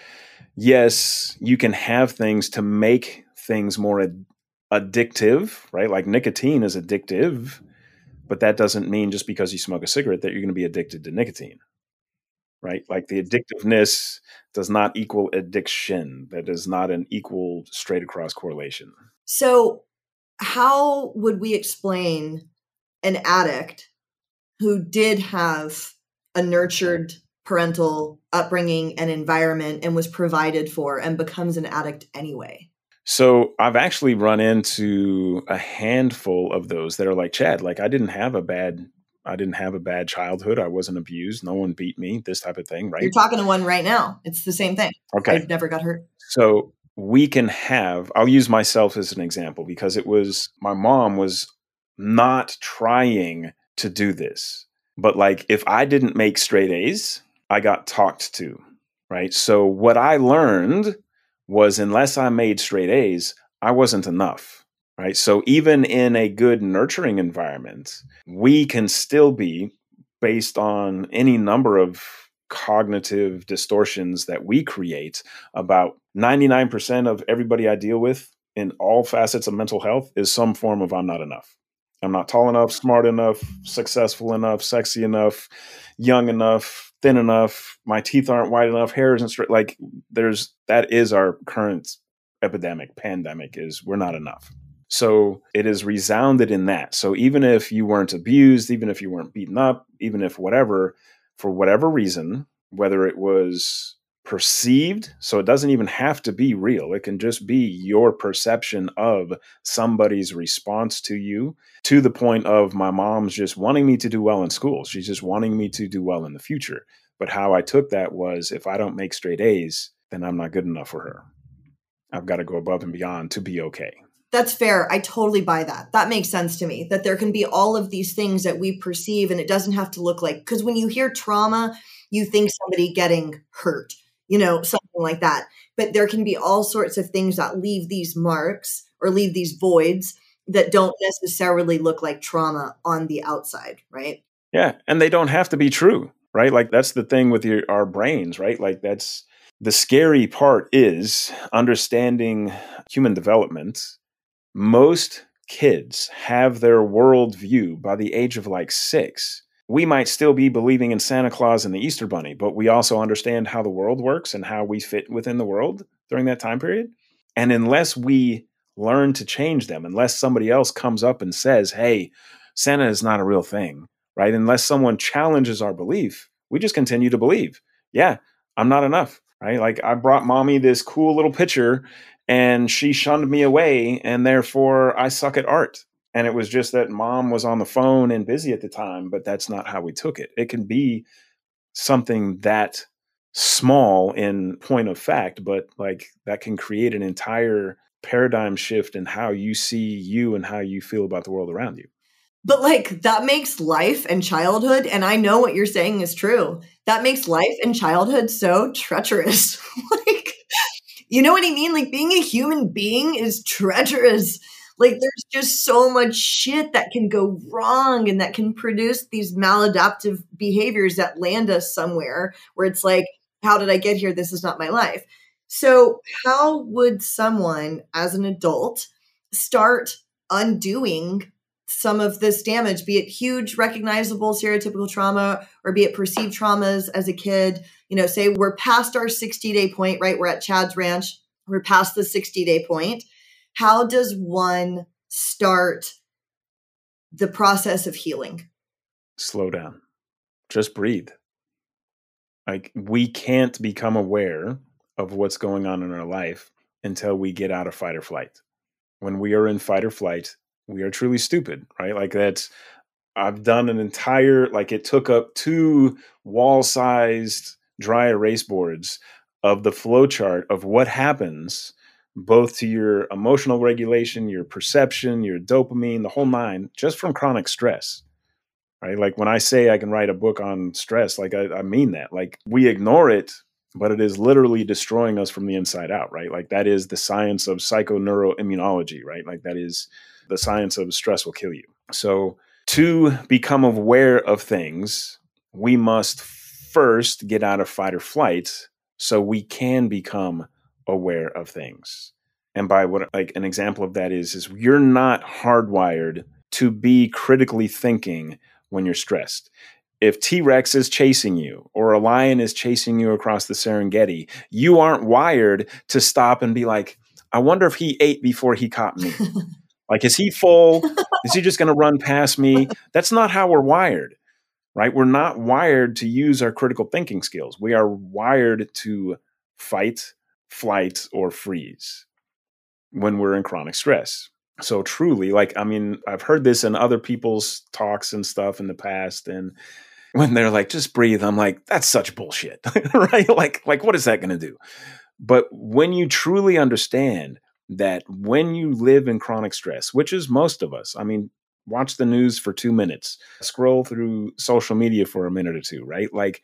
[SPEAKER 1] yes, you can have things to make things more addictive, right? Like nicotine is addictive, but that doesn't mean just because you smoke a cigarette that you're going to be addicted to nicotine, right? Like the addictiveness does not equal addiction. That is not an equal straight across correlation.
[SPEAKER 2] So, how would we explain an addict who did have a nurtured parental upbringing and environment and was provided for and becomes an addict anyway?
[SPEAKER 1] So I've actually run into a handful of those that are like Chad. Like I didn't have a bad I didn't have a bad childhood. I wasn't abused. No one beat me. This type of thing, right?
[SPEAKER 2] You're talking to one right now. It's the same thing.
[SPEAKER 1] Okay.
[SPEAKER 2] I never got hurt.
[SPEAKER 1] So we can have. I'll use myself as an example because it was my mom was not trying to do this, but like if I didn't make straight A's, I got talked to, right? So what I learned was unless I made straight A's, I wasn't enough, right? So even in a good nurturing environment, we can still be based on any number of cognitive distortions that we create about 99% of everybody I deal with in all facets of mental health is some form of I'm not enough. I'm not tall enough, smart enough, successful enough, sexy enough, young enough, thin enough, my teeth aren't white enough, hair isn't straight. Like there's that is our current epidemic, pandemic is we're not enough. So it is resounded in that. So even if you weren't abused, even if you weren't beaten up, even if whatever, for whatever reason, whether it was perceived, so it doesn't even have to be real, it can just be your perception of somebody's response to you to the point of my mom's just wanting me to do well in school. She's just wanting me to do well in the future. But how I took that was if I don't make straight A's, then I'm not good enough for her. I've got to go above and beyond to be okay.
[SPEAKER 2] That's fair. I totally buy that. That makes sense to me that there can be all of these things that we perceive and it doesn't have to look like, because when you hear trauma, you think somebody getting hurt, you know, something like that. But there can be all sorts of things that leave these marks or leave these voids that don't necessarily look like trauma on the outside, right?
[SPEAKER 1] Yeah, and they don't have to be true, right? Like that's the thing with your our brains, right? Like that's the scary part is understanding human development. Most kids have their worldview by the age of like six. We might still be believing in Santa Claus and the Easter Bunny, but we also understand how the world works and how we fit within the world during that time period. And unless we learn to change them unless somebody else comes up and says, hey, Santa is not a real thing, right? Unless someone challenges our belief, we just continue to believe, yeah, I'm not enough, right? Like I brought mommy this cool little picture and she shunned me away, and therefore I suck at art. And it was just that mom was on the phone and busy at the time, but that's not how we took it. It can be something that small in point of fact, but like that can create an entire paradigm shift in how you see you and how you feel about the world around you.
[SPEAKER 2] But like that makes life and childhood, and I know what you're saying is true. That makes life and childhood so treacherous. <laughs> like, you know what I mean? Like being a human being is treacherous. Like there's just so much shit that can go wrong and that can produce these maladaptive behaviors that land us somewhere where it's like, how did I get here? This is not my life. So, how would someone as an adult start undoing some of this damage, be it huge, recognizable stereotypical trauma or be it perceived traumas as a kid? You know, say we're past our 60 day point, right? We're at Chad's Ranch, we're past the 60 day point. How does one start the process of healing?
[SPEAKER 1] Slow down, just breathe. Like, we can't become aware of what's going on in our life until we get out of fight or flight. when we are in fight or flight, we are truly stupid, right? Like that's I've done an entire like it took up two wall-sized dry erase boards of the flow chart of what happens both to your emotional regulation, your perception, your dopamine, the whole nine, just from chronic stress. Right. Like when I say I can write a book on stress, like I, I mean that. Like we ignore it, but it is literally destroying us from the inside out. Right. Like that is the science of psychoneuroimmunology. Right. Like that is the science of stress will kill you. So to become aware of things, we must first get out of fight or flight so we can become aware of things. And by what like an example of that is is you're not hardwired to be critically thinking when you're stressed. If T-Rex is chasing you or a lion is chasing you across the Serengeti, you aren't wired to stop and be like, I wonder if he ate before he caught me. <laughs> like is he full? is he just going to run past me? That's not how we're wired. Right? We're not wired to use our critical thinking skills. We are wired to fight flight, or freeze when we're in chronic stress. So truly, like I mean, I've heard this in other people's talks and stuff in the past, and <laughs> when they're like, "Just breathe," I'm like, "That's such bullshit," <laughs> right? Like, like what is that going to do? But when you truly understand that when you live in chronic stress, which is most of us, I mean, watch the news for two minutes, scroll through social media for a minute or two, right? Like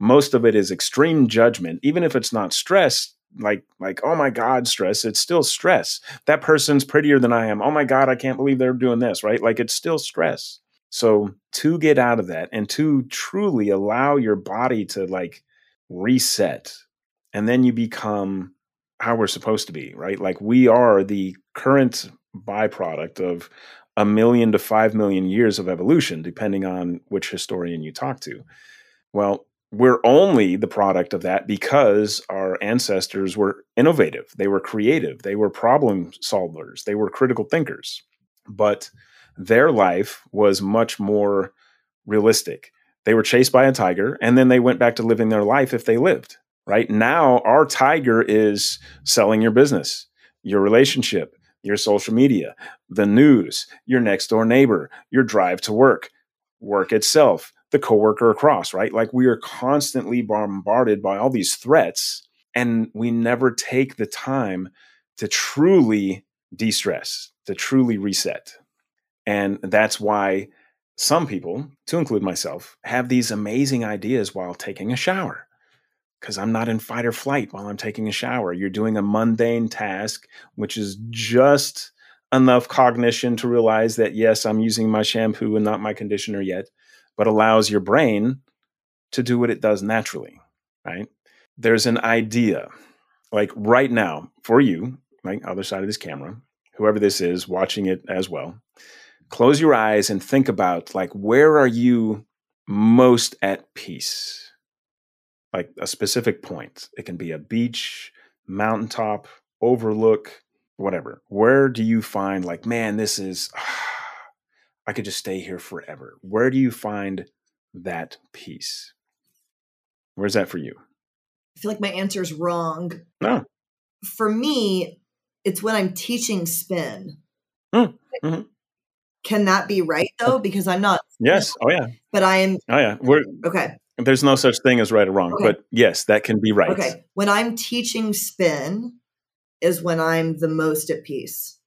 [SPEAKER 1] most of it is extreme judgment, even if it's not stress like like oh my god stress it's still stress. That person's prettier than i am. Oh my god i can't believe they're doing this right? Like it's still stress. So to get out of that and to truly allow your body to like reset and then you become how we're supposed to be right? Like we are the current byproduct of a million to 5 million years of evolution depending on which historian you talk to. Well we're only the product of that because our ancestors were innovative, they were creative, they were problem solvers, they were critical thinkers. But their life was much more realistic. They were chased by a tiger and then they went back to living their life if they lived. Right now, our tiger is selling your business, your relationship, your social media, the news, your next door neighbor, your drive to work, work itself, the coworker across, right? Like we are constantly bombarded by all these threats and we never take the time to truly de-stress, to truly reset. And that's why some people, to include myself, have these amazing ideas while taking a shower. Because I'm not in fight or flight while I'm taking a shower. You're doing a mundane task, which is just enough cognition to realize that, yes, I'm using my shampoo and not my conditioner yet but allows your brain to do what it does naturally, right? There's an idea, like right now for you, like other side of this camera, whoever this is watching it as well, close your eyes and think about like where are you most at peace? Like a specific point. It can be a beach, mountaintop, overlook, whatever. Where do you find like, man, this is <sighs> ah, I could just stay here forever. Where do you find that peace? Where's that for you?
[SPEAKER 2] I feel like my answer is wrong.
[SPEAKER 1] No.
[SPEAKER 2] For me, it's when I'm teaching spin.
[SPEAKER 1] Mm. Mm-hmm.
[SPEAKER 2] Can that be right though? Because I'm not.
[SPEAKER 1] Yes. Oh yeah.
[SPEAKER 2] But I am.
[SPEAKER 1] Oh yeah. We're
[SPEAKER 2] okay.
[SPEAKER 1] There's no such thing as right or wrong, okay. but yes, that can be right.
[SPEAKER 2] Okay. When I'm teaching spin, is when I'm the most at peace.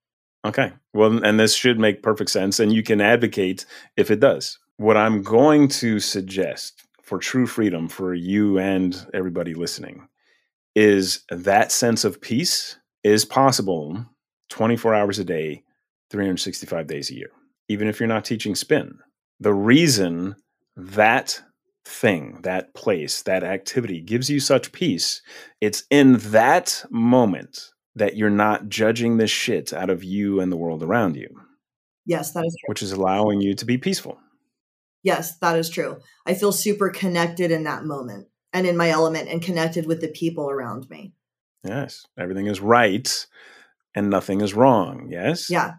[SPEAKER 1] Okay. Well, and this should make perfect sense, and you can advocate if it does. What I'm going to suggest for true freedom for you and everybody listening is that sense of peace is possible 24 hours a day, 365 days a year, even if you're not teaching spin. The reason that thing, that place, that activity gives you such peace, it's in that moment that you're not judging the shit out of you and the world around you.
[SPEAKER 2] Yes, that is true.
[SPEAKER 1] Which is allowing you to be peaceful.
[SPEAKER 2] Yes, that is true. I feel super connected in that moment and in my element and connected with the people around me.
[SPEAKER 1] Yes, everything is right and nothing is wrong. Yes?
[SPEAKER 2] Yeah.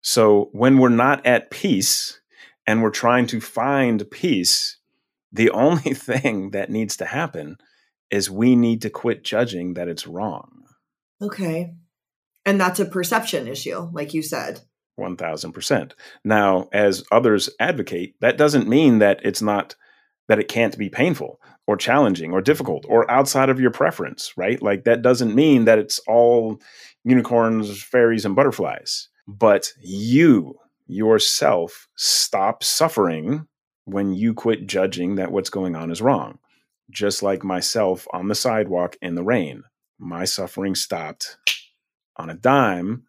[SPEAKER 1] So when we're not at peace and we're trying to find peace, the <laughs> only thing that needs to happen is we need to quit judging that it's wrong.
[SPEAKER 2] Okay. And that's a perception issue, like you said.
[SPEAKER 1] 1000%. Now, as others advocate, that doesn't mean that it's not that it can't be painful or challenging or difficult or outside of your preference, right? Like that doesn't mean that it's all unicorns, fairies and butterflies. But you yourself stop suffering when you quit judging that what's going on is wrong. Just like myself on the sidewalk in the rain, my suffering stopped on a dime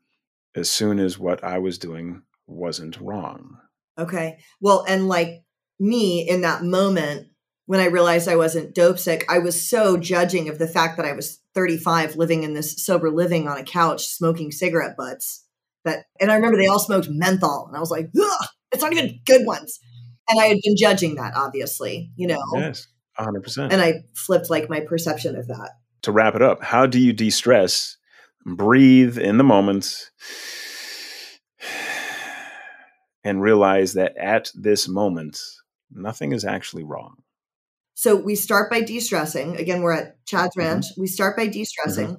[SPEAKER 1] as soon as what I was doing wasn't wrong.
[SPEAKER 2] Okay. Well, and like me in that moment, when I realized I wasn't dope sick, I was so judging of the fact that I was 35 living in this sober living on a couch smoking cigarette butts. That and I remember they all smoked menthol and I was like, it's not even good ones. And I had been judging that obviously, you know.
[SPEAKER 1] Yes. 100%.
[SPEAKER 2] And I flipped like my perception of that.
[SPEAKER 1] To wrap it up, how do you de-stress breathe in the moment and realize that at this moment, nothing is actually wrong.
[SPEAKER 2] So we start by de stressing. Again, we're at Chad's mm-hmm. Ranch. We start by de stressing.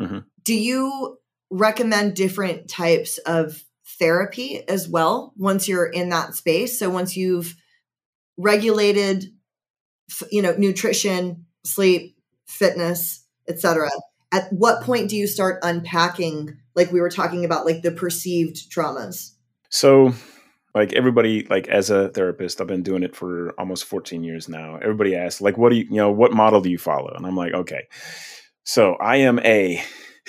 [SPEAKER 2] Mm-hmm. Mm-hmm. Do you recommend different types of therapy as well once you're in that space? So once you've regulated, you know, nutrition, sleep, fitness, etc at what point do you start unpacking like we were talking about like the perceived traumas?
[SPEAKER 1] So like everybody like as a therapist i've been doing it for almost 14 years now. Everybody asks like what do you you know what model do you follow? And i'm like okay. So i am a <gasps>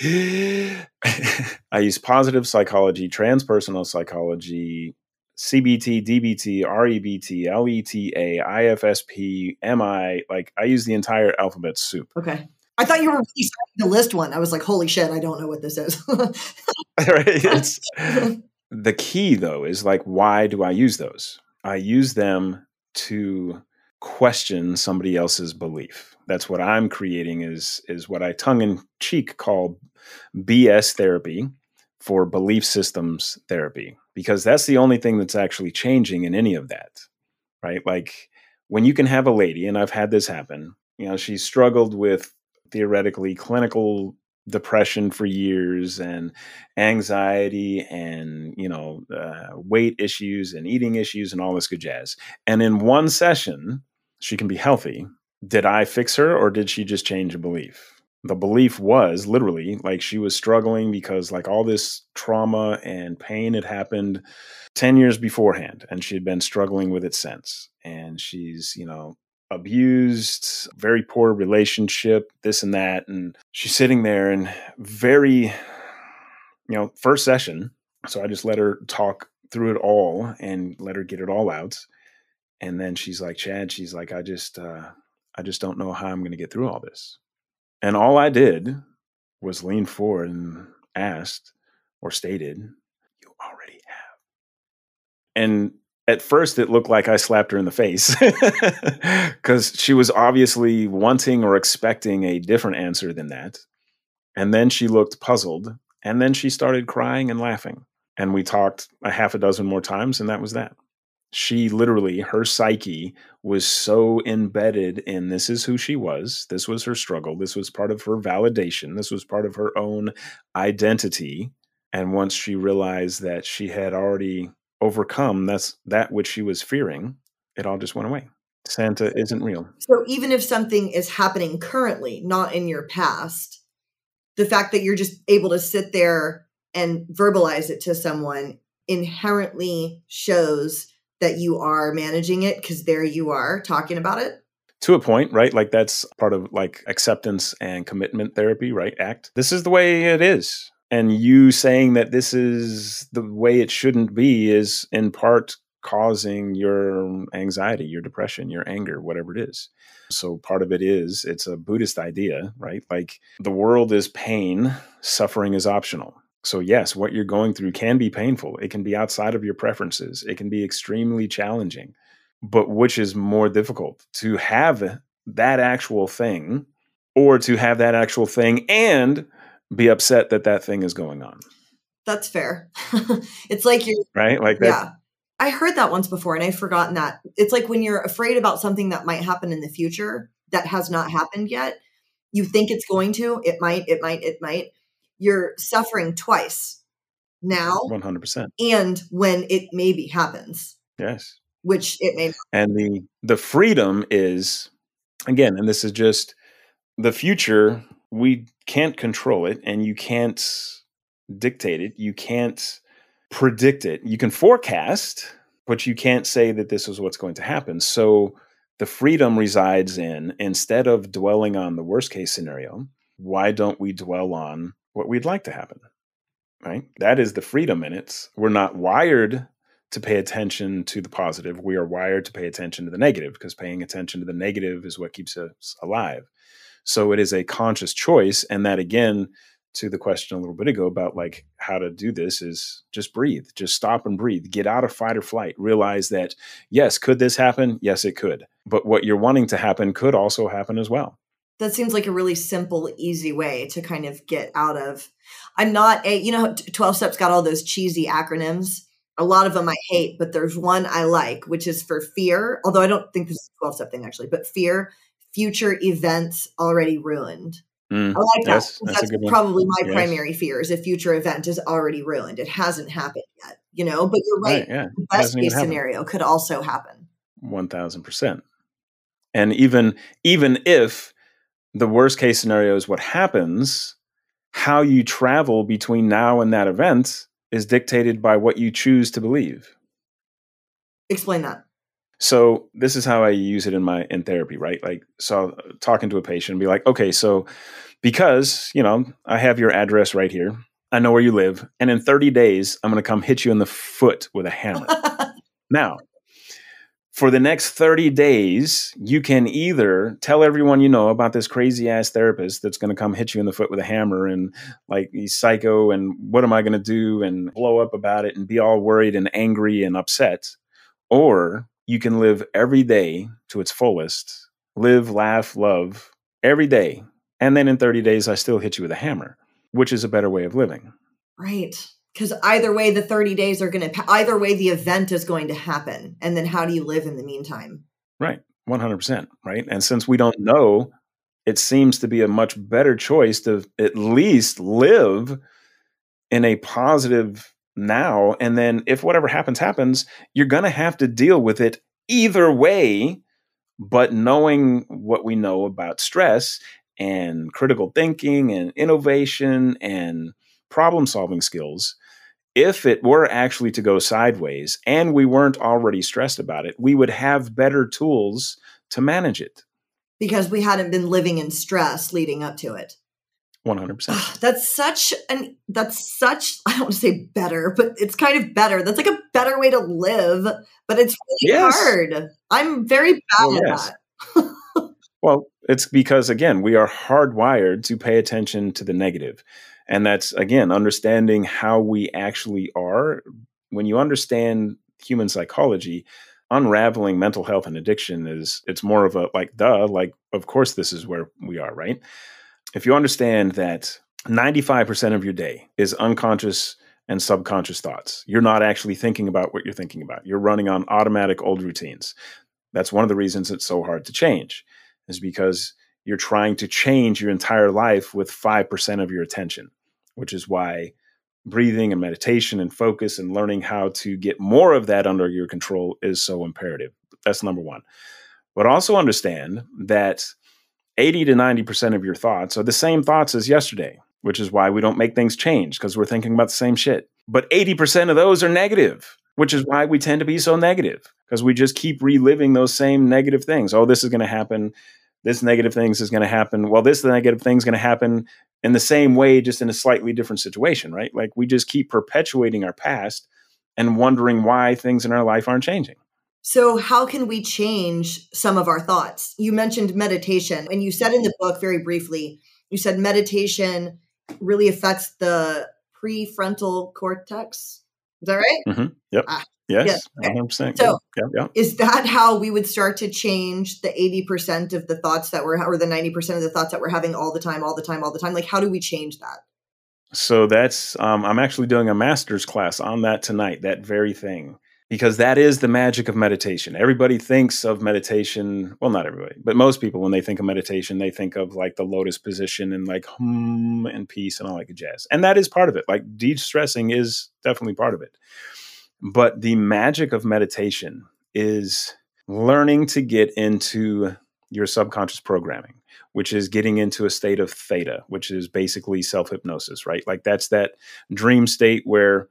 [SPEAKER 1] i use positive psychology transpersonal psychology CBT, DBT, REBT, LETA, IFSP, MI, like I use the entire alphabet soup.
[SPEAKER 2] Okay. I thought you were really starting to list one. I was like, holy shit, I don't know what this is. <laughs>
[SPEAKER 1] right. <laughs> The key though is like, why do I use those? I use them to question somebody else's belief. That's what I'm creating is is what I tongue in cheek call BS therapy for belief systems therapy because that's the only thing that's actually changing in any of that. Right? Like when you can have a lady and I've had this happen, you know, she struggled with theoretically clinical depression for years and anxiety and you know uh, weight issues and eating issues and all this good jazz and in one session she can be healthy did i fix her or did she just change a belief the belief was literally like she was struggling because like all this trauma and pain had happened 10 years beforehand and she had been struggling with it since and she's you know abused, very poor relationship, this and that. And she's sitting there and very, you know, first session. So I just let her talk through it all and let her get it all out. And then she's like, Chad, she's like, I just, uh, I just don't know how I'm going to get through all this. And all I did was lean forward and asked or stated, You already have. And at first it looked like I slapped her in the face <laughs> because she was obviously wanting or expecting a different answer than that. And then she looked puzzled. And then she started crying and laughing. And we talked a half a dozen more times, and that was that. She literally, her psyche was so embedded in this is who she was. This was her struggle. This was part of her validation. This was part of her own identity. And once she realized that she had already overcome that's that which she was fearing, it all just went away. Santa isn't real.
[SPEAKER 2] So even if something is happening currently, not in your past, the fact that you're just able to sit there and verbalize it to someone inherently shows that you are managing it because there you are talking about it
[SPEAKER 1] to a point, right? Like that's part of like acceptance and commitment therapy, right? ACT. This is the way it is and you saying that this is the way it shouldn't be is in part causing your anxiety, your depression, your anger, whatever it is. So part of it is it's a Buddhist idea, right? Like the world is pain, suffering is optional. So yes, what you're going through can be painful. It can be outside of your preferences. It can be extremely challenging. But which is more difficult to have that actual thing or to have that actual thing and be upset that that thing is going on.
[SPEAKER 2] That's fair. <laughs> it's like you're
[SPEAKER 1] right, like
[SPEAKER 2] that. Yeah, I heard that once before, and I've forgotten that. It's like when you're afraid about something that might happen in the future that has not happened yet. You think it's going to. It might. It might. It might. You're suffering twice now
[SPEAKER 1] 100%.
[SPEAKER 2] and when it maybe happens,
[SPEAKER 1] Yes.
[SPEAKER 2] which it may not.
[SPEAKER 1] And the the freedom is again, and this is just the future, we can't control it and you can't dictate it. You can't predict it. You can forecast, but you can't say that this is what's going to happen. So the freedom resides in instead of dwelling on the worst case scenario, why don't we dwell on what we'd like to happen? Right? That is the freedom in it. We're not wired to pay attention to the positive. We are wired to pay attention to the negative because paying attention to the negative is what keeps us alive. So it is a conscious choice. And that, again, to the question a little bit ago about like how to do this is just breathe, just stop and breathe, get out of fight or flight. Realize that, yes, could this happen? Yes, it could. But what you're wanting to happen could also happen as well.
[SPEAKER 2] That seems like a really simple, easy way to kind of get out of. I'm not a, you know, 12 steps got all those cheesy acronyms. A lot of them I hate, but there's one I like, which is for fear. Although I don't think this is a 12 step thing actually, but fear, future events already ruined.
[SPEAKER 1] Mm,
[SPEAKER 2] I like that.
[SPEAKER 1] yes, that's
[SPEAKER 2] That's, probably my
[SPEAKER 1] Yes.
[SPEAKER 2] primary fear is a future event is already ruined. It hasn't happened yet, you know, but you're right.
[SPEAKER 1] Right. Yeah.
[SPEAKER 2] The best case scenario could also happen.
[SPEAKER 1] One thousand percent. And even even if the worst case scenario is what happens, how you travel between now and that event is dictated by what you choose to believe.
[SPEAKER 2] Explain that.
[SPEAKER 1] So this is how I use it in my in therapy, right? Like so talking to a patient and be like, okay, so because, you know, I have your address right here. I know where you live, and in 30 days I'm going to come hit you in the foot with a hammer. <laughs> Now, for the next 30 days, you can either tell everyone you know about this crazy ass therapist that's going to come hit you in the foot with a hammer and like he's psycho and what am I going to do and blow up about it and be all worried and angry and upset. Or you can live every day to its fullest, live, laugh, love every day. And then in 30 days, I still hit you with a hammer, which is a better way of living.
[SPEAKER 2] Right. Because either way, the 30 days are going to, either way, the event is going to happen. And then how do you live in the meantime?
[SPEAKER 1] Right. 100%. Right. And since we don't know, it seems to be a much better choice to at least live in a positive now. And then if whatever happens, happens, you're going to have to deal with it either way. But knowing what we know about stress and critical thinking and innovation and problem solving skills, if it were actually to go sideways and we weren't already stressed about it, we would have better tools to manage it.
[SPEAKER 2] Because we hadn't been living in stress leading up to it.
[SPEAKER 1] 100%.
[SPEAKER 2] Ugh, ah, that's such an, that's such, <laughs> I don't want to say better, but it's kind of better. That's like a better way to live, but it's really
[SPEAKER 1] Yes.
[SPEAKER 2] hard. I'm very bad at
[SPEAKER 1] yes.
[SPEAKER 2] that.
[SPEAKER 1] Well, it's because, again, we are hardwired to pay attention to the negative. And that's, again, understanding how we actually are. When you understand human psychology, unraveling mental health and addiction is, it's more of a like, duh, like, of course, this is where we are, right? If you understand that 95% of your day is unconscious and subconscious thoughts, you're not actually thinking about what you're thinking about. You're running on automatic old routines. That's one of the reasons it's so hard to change is because you're trying to change your entire life with 5% of your attention, which is why breathing and meditation and focus and learning how to get more of that under your control is so imperative. That's number one. But also understand that 80 to 90% of your thoughts are the same thoughts as yesterday, which is why we don't make things change because we're thinking about the same shit. But 80% of those are negative, which is why we tend to be so negative because we just keep reliving those same negative things. Oh, this is going to happen. This negative things is going to happen. Well, this negative thing's going to happen in the same way, just in a slightly different situation, right? Like we just keep perpetuating our past and wondering why things in our life aren't changing.
[SPEAKER 2] So, how can we change some of our thoughts? You mentioned meditation, and you said in the book very briefly, you said meditation really affects the prefrontal cortex. Is that right? Mm-hmm.
[SPEAKER 1] Yep.
[SPEAKER 2] Ah,
[SPEAKER 1] yes.
[SPEAKER 2] okay.
[SPEAKER 1] 100%.
[SPEAKER 2] So-
[SPEAKER 1] yeah, yeah.
[SPEAKER 2] Is that how we would start to change the 80% of the thoughts that we're, or the 90% of the thoughts that we're having all the time, all the time, all the time? Like, how do we change that?
[SPEAKER 1] So that's um, I'm actually doing a master's class on that tonight. That very thing because that is the magic of meditation. Everybody thinks of meditation, well, not everybody, but most people, when they think of meditation, they think of like the lotus position and like hum and peace and all that jazz. And that is part of it. Like de stressing is definitely part of it. But the magic of meditation is learning to get into your subconscious programming, which is getting into a state of theta, which is basically self hypnosis, right? Like that's that dream state where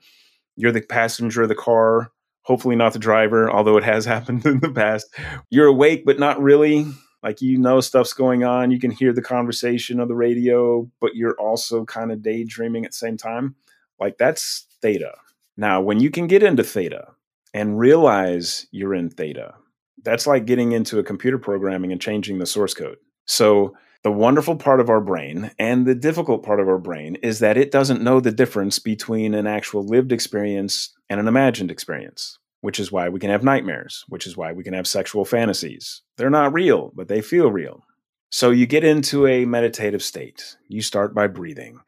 [SPEAKER 1] you're the passenger of the car hopefully not the driver, although it has <laughs> happened in the past. You're awake, but not really. Like you know stuff's going on. You can hear the conversation of the radio, but you're also kind of daydreaming at the same time. Like that's theta. Now, when you can get into theta and realize you're in theta, that's like getting into a computer programming and changing the source code. So, the wonderful part of our brain and the difficult part of our brain is that it doesn't know the difference between an actual lived experience and an imagined experience, which is why we can have nightmares, which is why we can have sexual fantasies. They're not real, but they feel real. So you get into a meditative state. You start by breathing. <sighs>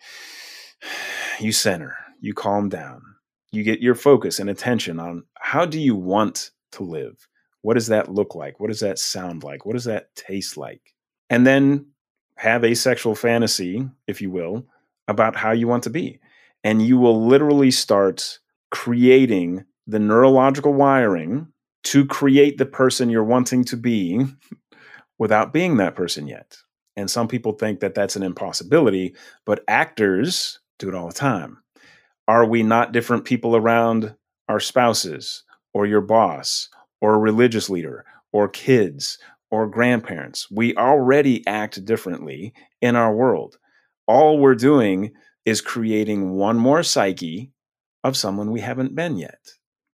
[SPEAKER 1] You center, you calm down. You get your focus and attention on how do you want to live? What does that look like? What does that sound like? What does that taste like? And then have a sexual fantasy, if you will, about how you want to be. And you will literally start creating the neurological wiring to create the person you're wanting to be <laughs> without being that person yet. And some people think that that's an impossibility, but actors do it all the time. Are we not different people around our spouses or your boss or a religious leader or kids or grandparents? We already act differently in our world. All we're doing is creating one more psyche of someone we haven't been yet.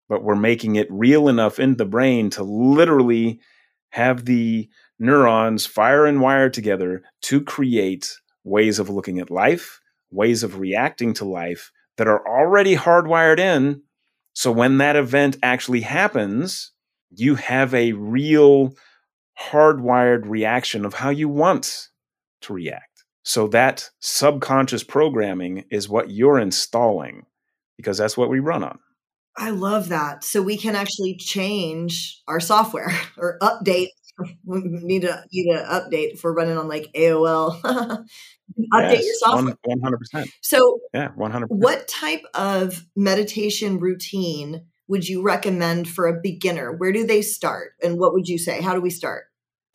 [SPEAKER 1] But we're making it real enough in the brain to literally have the neurons fire and wire together to create ways of looking at life, ways of reacting to life that are already hardwired in. So when that event actually happens, you have a real hardwired reaction of how you want to react. So that subconscious programming is what you're installing because that's what we run on.
[SPEAKER 2] I love that. So we can actually change our software <laughs> or update. <laughs> We need to need to update if we're running on like AOL. <laughs> update yes, your software.
[SPEAKER 1] One hundred percent.
[SPEAKER 2] So
[SPEAKER 1] yeah, one hundred.
[SPEAKER 2] What type of meditation routine would you recommend for a beginner? Where do they start, and what would you say? How do we start?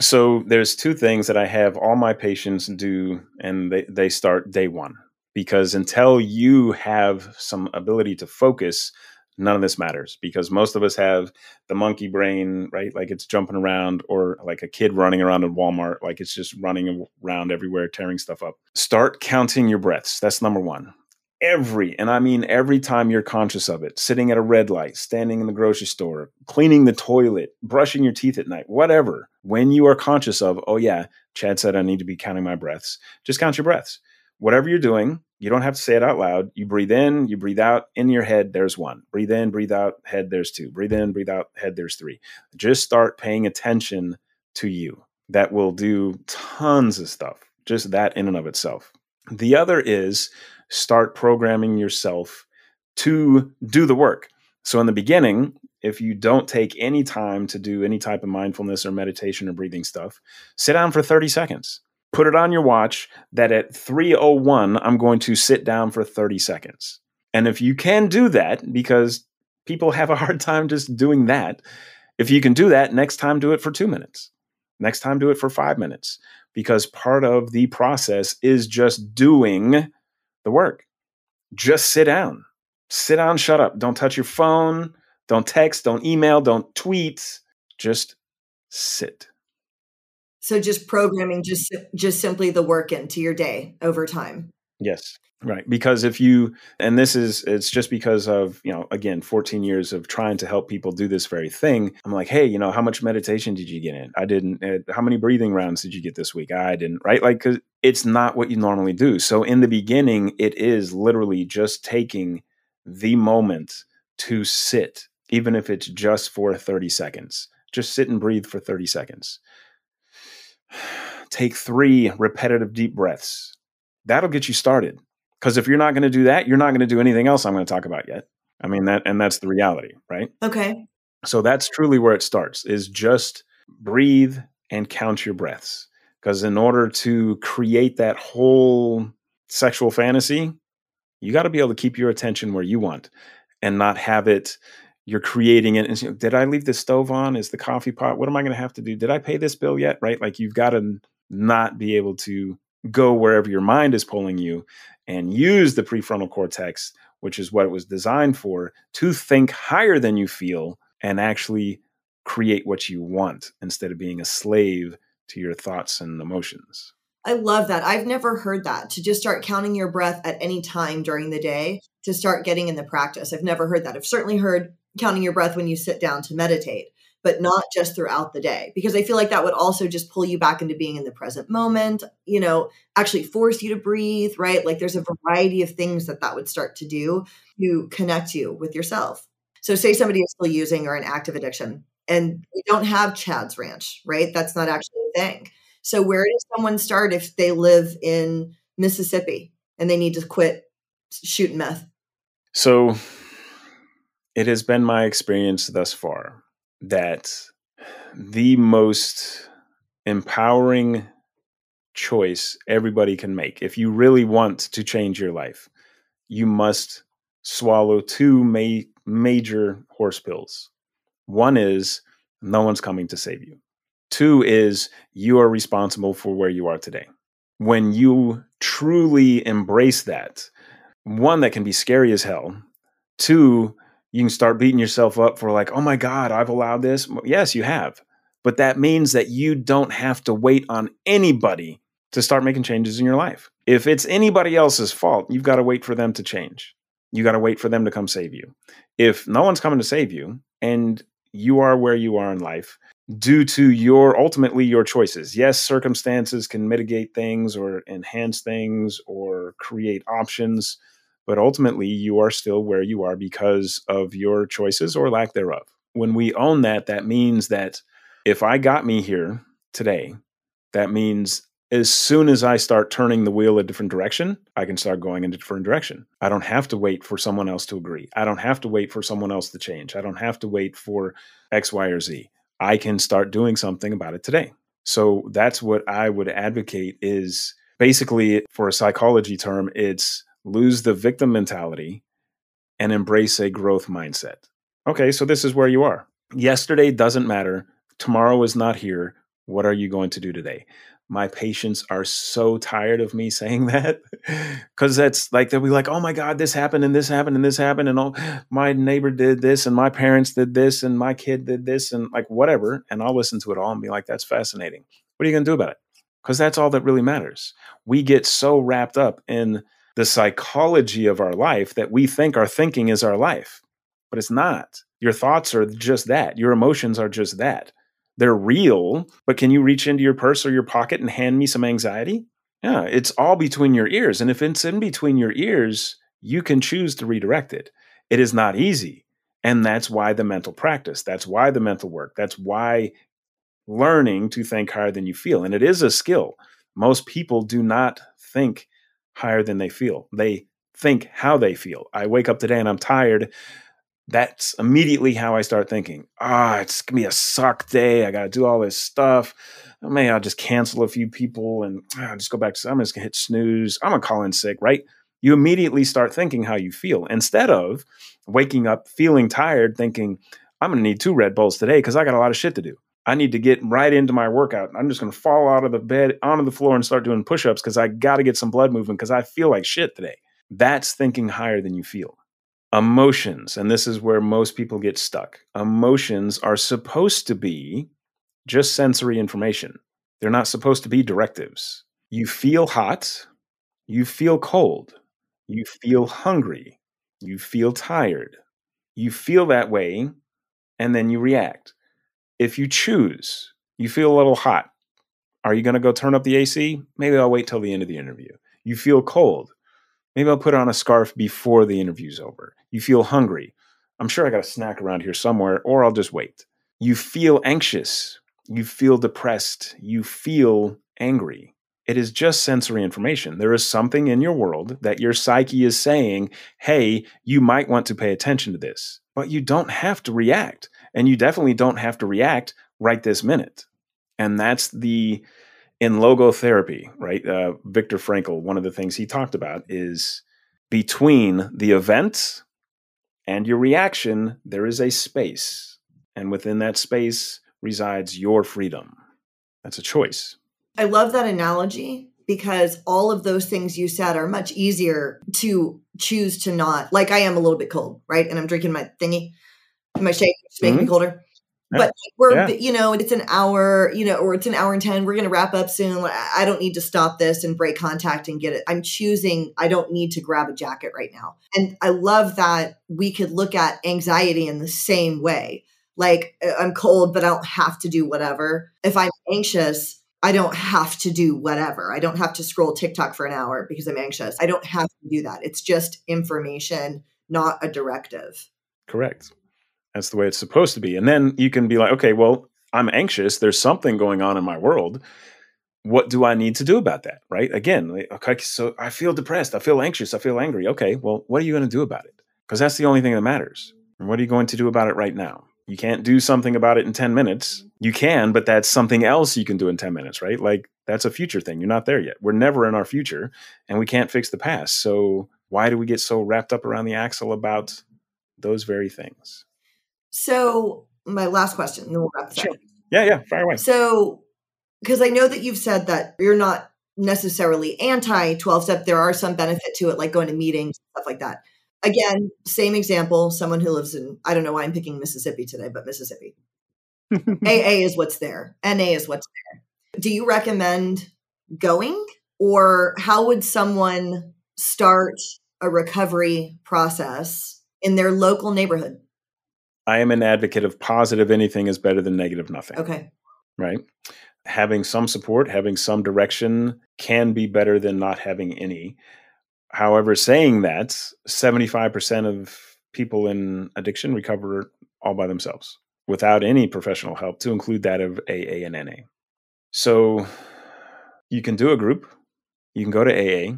[SPEAKER 1] So there's two things that I have all my patients do, and they they start day one because until you have some ability to focus none of this matters because most of us have the monkey brain right? Like it's jumping around or like a kid running around in walmart like it's just running around everywhere tearing stuff up. Start counting your breaths. That's number one. Every and i mean every time you're conscious of it sitting at a red light standing in the grocery store cleaning the toilet brushing your teeth at night whatever when you are conscious of oh yeah chad said i need to be counting my breaths just count your breaths whatever you're doing, you don't have to say it out loud. You breathe in, you breathe out. In your head, there's one. Breathe in, breathe out, head, there's two. Breathe in, breathe out, head, there's three. Just start paying attention to you. That will do tons of stuff, just that in and of itself. The other is start programming yourself to do the work. So, in the beginning, if you don't take any time to do any type of mindfulness or meditation or breathing stuff, sit down for 30 seconds put it on your watch that at 301 I'm going to sit down for 30 seconds. And if you can do that because people have a hard time just doing that, if you can do that, next time do it for 2 minutes. Next time do it for 5 minutes because part of the process is just doing the work. Just sit down. Sit down, shut up. Don't touch your phone, don't text, don't email, don't tweet. Just sit.
[SPEAKER 2] So just programming just just simply the work into your day over time.
[SPEAKER 1] Yes. Right. Because if you, and this is, it's just because of, you know, again, 14 years of trying to help people do this very thing. I'm like, hey, you know, how much meditation did you get in? I didn't. Uh, how many breathing rounds did you get this week? I didn't. Right. Like, cause it's not what you normally do. So in the beginning, it is literally just taking the moment to sit, even if it's just for 30 seconds. Just sit and breathe for 30 seconds take three repetitive deep breaths. That'll get you started. Because if you're not going to do that, you're not going to do anything else I'm going to talk about yet. I mean that, and that's the reality, right?
[SPEAKER 2] Okay.
[SPEAKER 1] So that's truly where it starts is just breathe and count your breaths. Because in order to create that whole sexual fantasy, you got to be able to keep your attention where you want and not have it you're creating it and did i leave the stove on is the coffee pot what am i going to have to do did i pay this bill yet right like you've got to not be able to go wherever your mind is pulling you and use the prefrontal cortex which is what it was designed for to think higher than you feel and actually create what you want instead of being a slave to your thoughts and emotions
[SPEAKER 2] I love that. I've never heard that to just start counting your breath at any time during the day to start getting in the practice. I've never heard that. I've certainly heard counting your breath when you sit down to meditate, but mm-hmm. not just throughout the day because I feel like that would also just pull you back into being in the present moment, you know, actually force you to breathe, right? Like there's a mm-hmm. variety of things that that would start to do to connect you with yourself. So say somebody is still using or an active addiction and we don't have Chad's ranch, right? That's not mm-hmm. actually a thing so where does someone start if they live in Mississippi and they need to quit shooting meth?
[SPEAKER 1] So it has been my experience thus far that the most empowering choice everybody can make if you really want to change your life you must swallow two ma- major horse pills one is no one's coming to save you Two is you are responsible for where you are today. When you truly embrace that, one, that can be scary as hell. Two, you can start beating yourself up for like, oh my God, I've allowed this. Yes, you have. But that means that you don't have to wait on anybody to start making changes in your life. If it's anybody else's fault, you've got to wait for them to change. You got to wait for them to come save you. If no one's coming to save you and you are where you are in life, due to your ultimately your choices. Yes, circumstances can mitigate things or enhance things or create options, but ultimately you are still where you are because of your choices or lack thereof. When we own that, that means that if I got me here today, that means as soon as I start turning the wheel a different direction, I can start going in a different direction. I don't have to wait for someone else to agree. I don't have to wait for someone else to change. I don't have to wait for X, Y, or Z. I can start doing something about it today. So that's what I would advocate is basically for a psychology term, it's lose the victim mentality and embrace a growth mindset. Okay, so this is where you are. Yesterday doesn't matter. Tomorrow is not here. What are you going to do today? my patients are so tired of me <laughs> saying that because that's like they'll be like oh my god this happened and this happened and this happened and all my neighbor did this and my parents did this and my kid did this and like whatever and i'll listen to it all and be like that's fascinating what are you going to do about it because that's all that really matters we get so wrapped up in the psychology of our life that we think our thinking is our life but it's not your thoughts are just that your emotions are just that they're real, but can you reach into your purse or your pocket and hand me some anxiety? Yeah, it's all between your ears. And if it's in between your ears, you can choose to redirect it. It is not easy. And that's why the mental practice, that's why the mental work, that's why learning to think higher than you feel. And it is a skill. Most people do not think higher than they feel, they think how they feel. I wake up today and I'm tired that's immediately how I start thinking. Ah, it's gonna be a suck day. I gotta do all this stuff. Maybe I'll just cancel a few people and oh, just go back to. I'm just gonna hit snooze. I'm gonna call in sick, right? You immediately start thinking how you feel instead of waking up feeling tired, thinking I'm gonna need two Red Bulls today because I got a lot of shit to do. I need to get right into my workout. I'm just gonna fall out of the bed onto the floor and start doing push-ups because I got to get some blood moving because I feel like shit today. That's thinking higher than you feel. Emotions, and this is where most people get stuck. Emotions are supposed to be just sensory information, they're not supposed to be directives. You feel hot, you feel cold, you feel hungry, you feel tired. You feel that way, and then you react. If you choose, you feel a little hot. Are you going to go turn up the AC? Maybe I'll wait till the end of the interview. You feel cold. Maybe I'll put on a scarf before the interview's over. You feel hungry. I'm sure I got a snack around here somewhere, or I'll just wait. You feel anxious. You feel depressed. You feel angry. It is just sensory information. There is something in your world that your psyche is saying, hey, you might want to pay attention to this. But you don't have to react. And you definitely don't have to react right this minute. And that's the, in logotherapy, right? Uh, Viktor Frankl, one of the things he talked about is between the event and your reaction, there is a space. And within that space resides your freedom. That's a choice.
[SPEAKER 2] I love that analogy because all of those things you said are much easier to choose to not. Like I am a little bit cold, right? And I'm drinking my thingy, my shake, making mm-hmm. me colder. Yeah. But we're, yeah. you know, it's an hour, you know, or it's an hour and 10. We're going to wrap up soon. I don't need to stop this and break contact and get it. I'm choosing, I don't need to grab a jacket right now. And I love that we could look at anxiety in the same way. Like, uh, I'm cold, but I don't have to do whatever. If I'm anxious, I don't have to do whatever. I don't have to scroll TikTok for an hour because I'm anxious. I don't have to do that. It's just information, not a directive.
[SPEAKER 1] Correct. That's the way it's supposed to be. And then you can be like, okay, well, I'm anxious. There's something going on in my world. What do I need to do about that? Right. Again, okay, so I feel depressed. I feel anxious. I feel angry. Okay, well, what are you going to do about it? Because that's the only thing that matters. And what are you going to do about it right now? You can't do something about it in 10 minutes. You can, but that's something else you can do in 10 minutes, right? Like that's a future thing. You're not there yet. We're never in our future and we can't fix the past. So why do we get so wrapped up around the axle about those very things?
[SPEAKER 2] So, my last question, and then we'll wrap this sure. up.
[SPEAKER 1] Yeah, yeah, fire away.
[SPEAKER 2] So, because I know that you've said that you're not necessarily anti 12 step, there are some benefit to it, like going to meetings, stuff like that. Again, same example someone who lives in, I don't know why I'm picking Mississippi today, but Mississippi. <laughs> AA is what's there, NA is what's there. Do you recommend going, or how would someone start a recovery process in their local neighborhood?
[SPEAKER 1] I am an advocate of positive anything is better than negative nothing.
[SPEAKER 2] Okay.
[SPEAKER 1] Right? Having some support, having some direction can be better than not having any. However, saying that, 75% of people in addiction recover all by themselves without any professional help, to include that of AA and NA. So you can do a group, you can go to AA,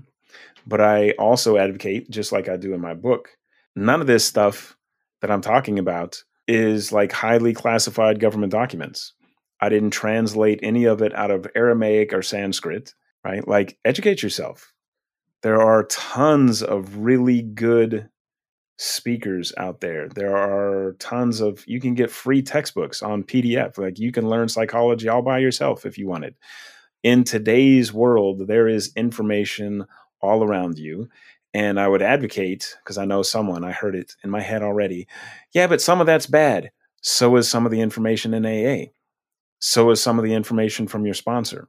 [SPEAKER 1] but I also advocate, just like I do in my book, none of this stuff that I'm talking about is like highly classified government documents. I didn't translate any of it out of Aramaic or Sanskrit, right? Like, educate yourself. There are tons of really good speakers out there. There are tons of, you can get free textbooks on PDF. Like, you can learn psychology all by yourself if you wanted. In today's world, there is information all around you. And I would advocate, because I know someone, I heard it in my head already. Yeah, but some of that's bad. So is some of the information in AA. So is some of the information from your sponsor,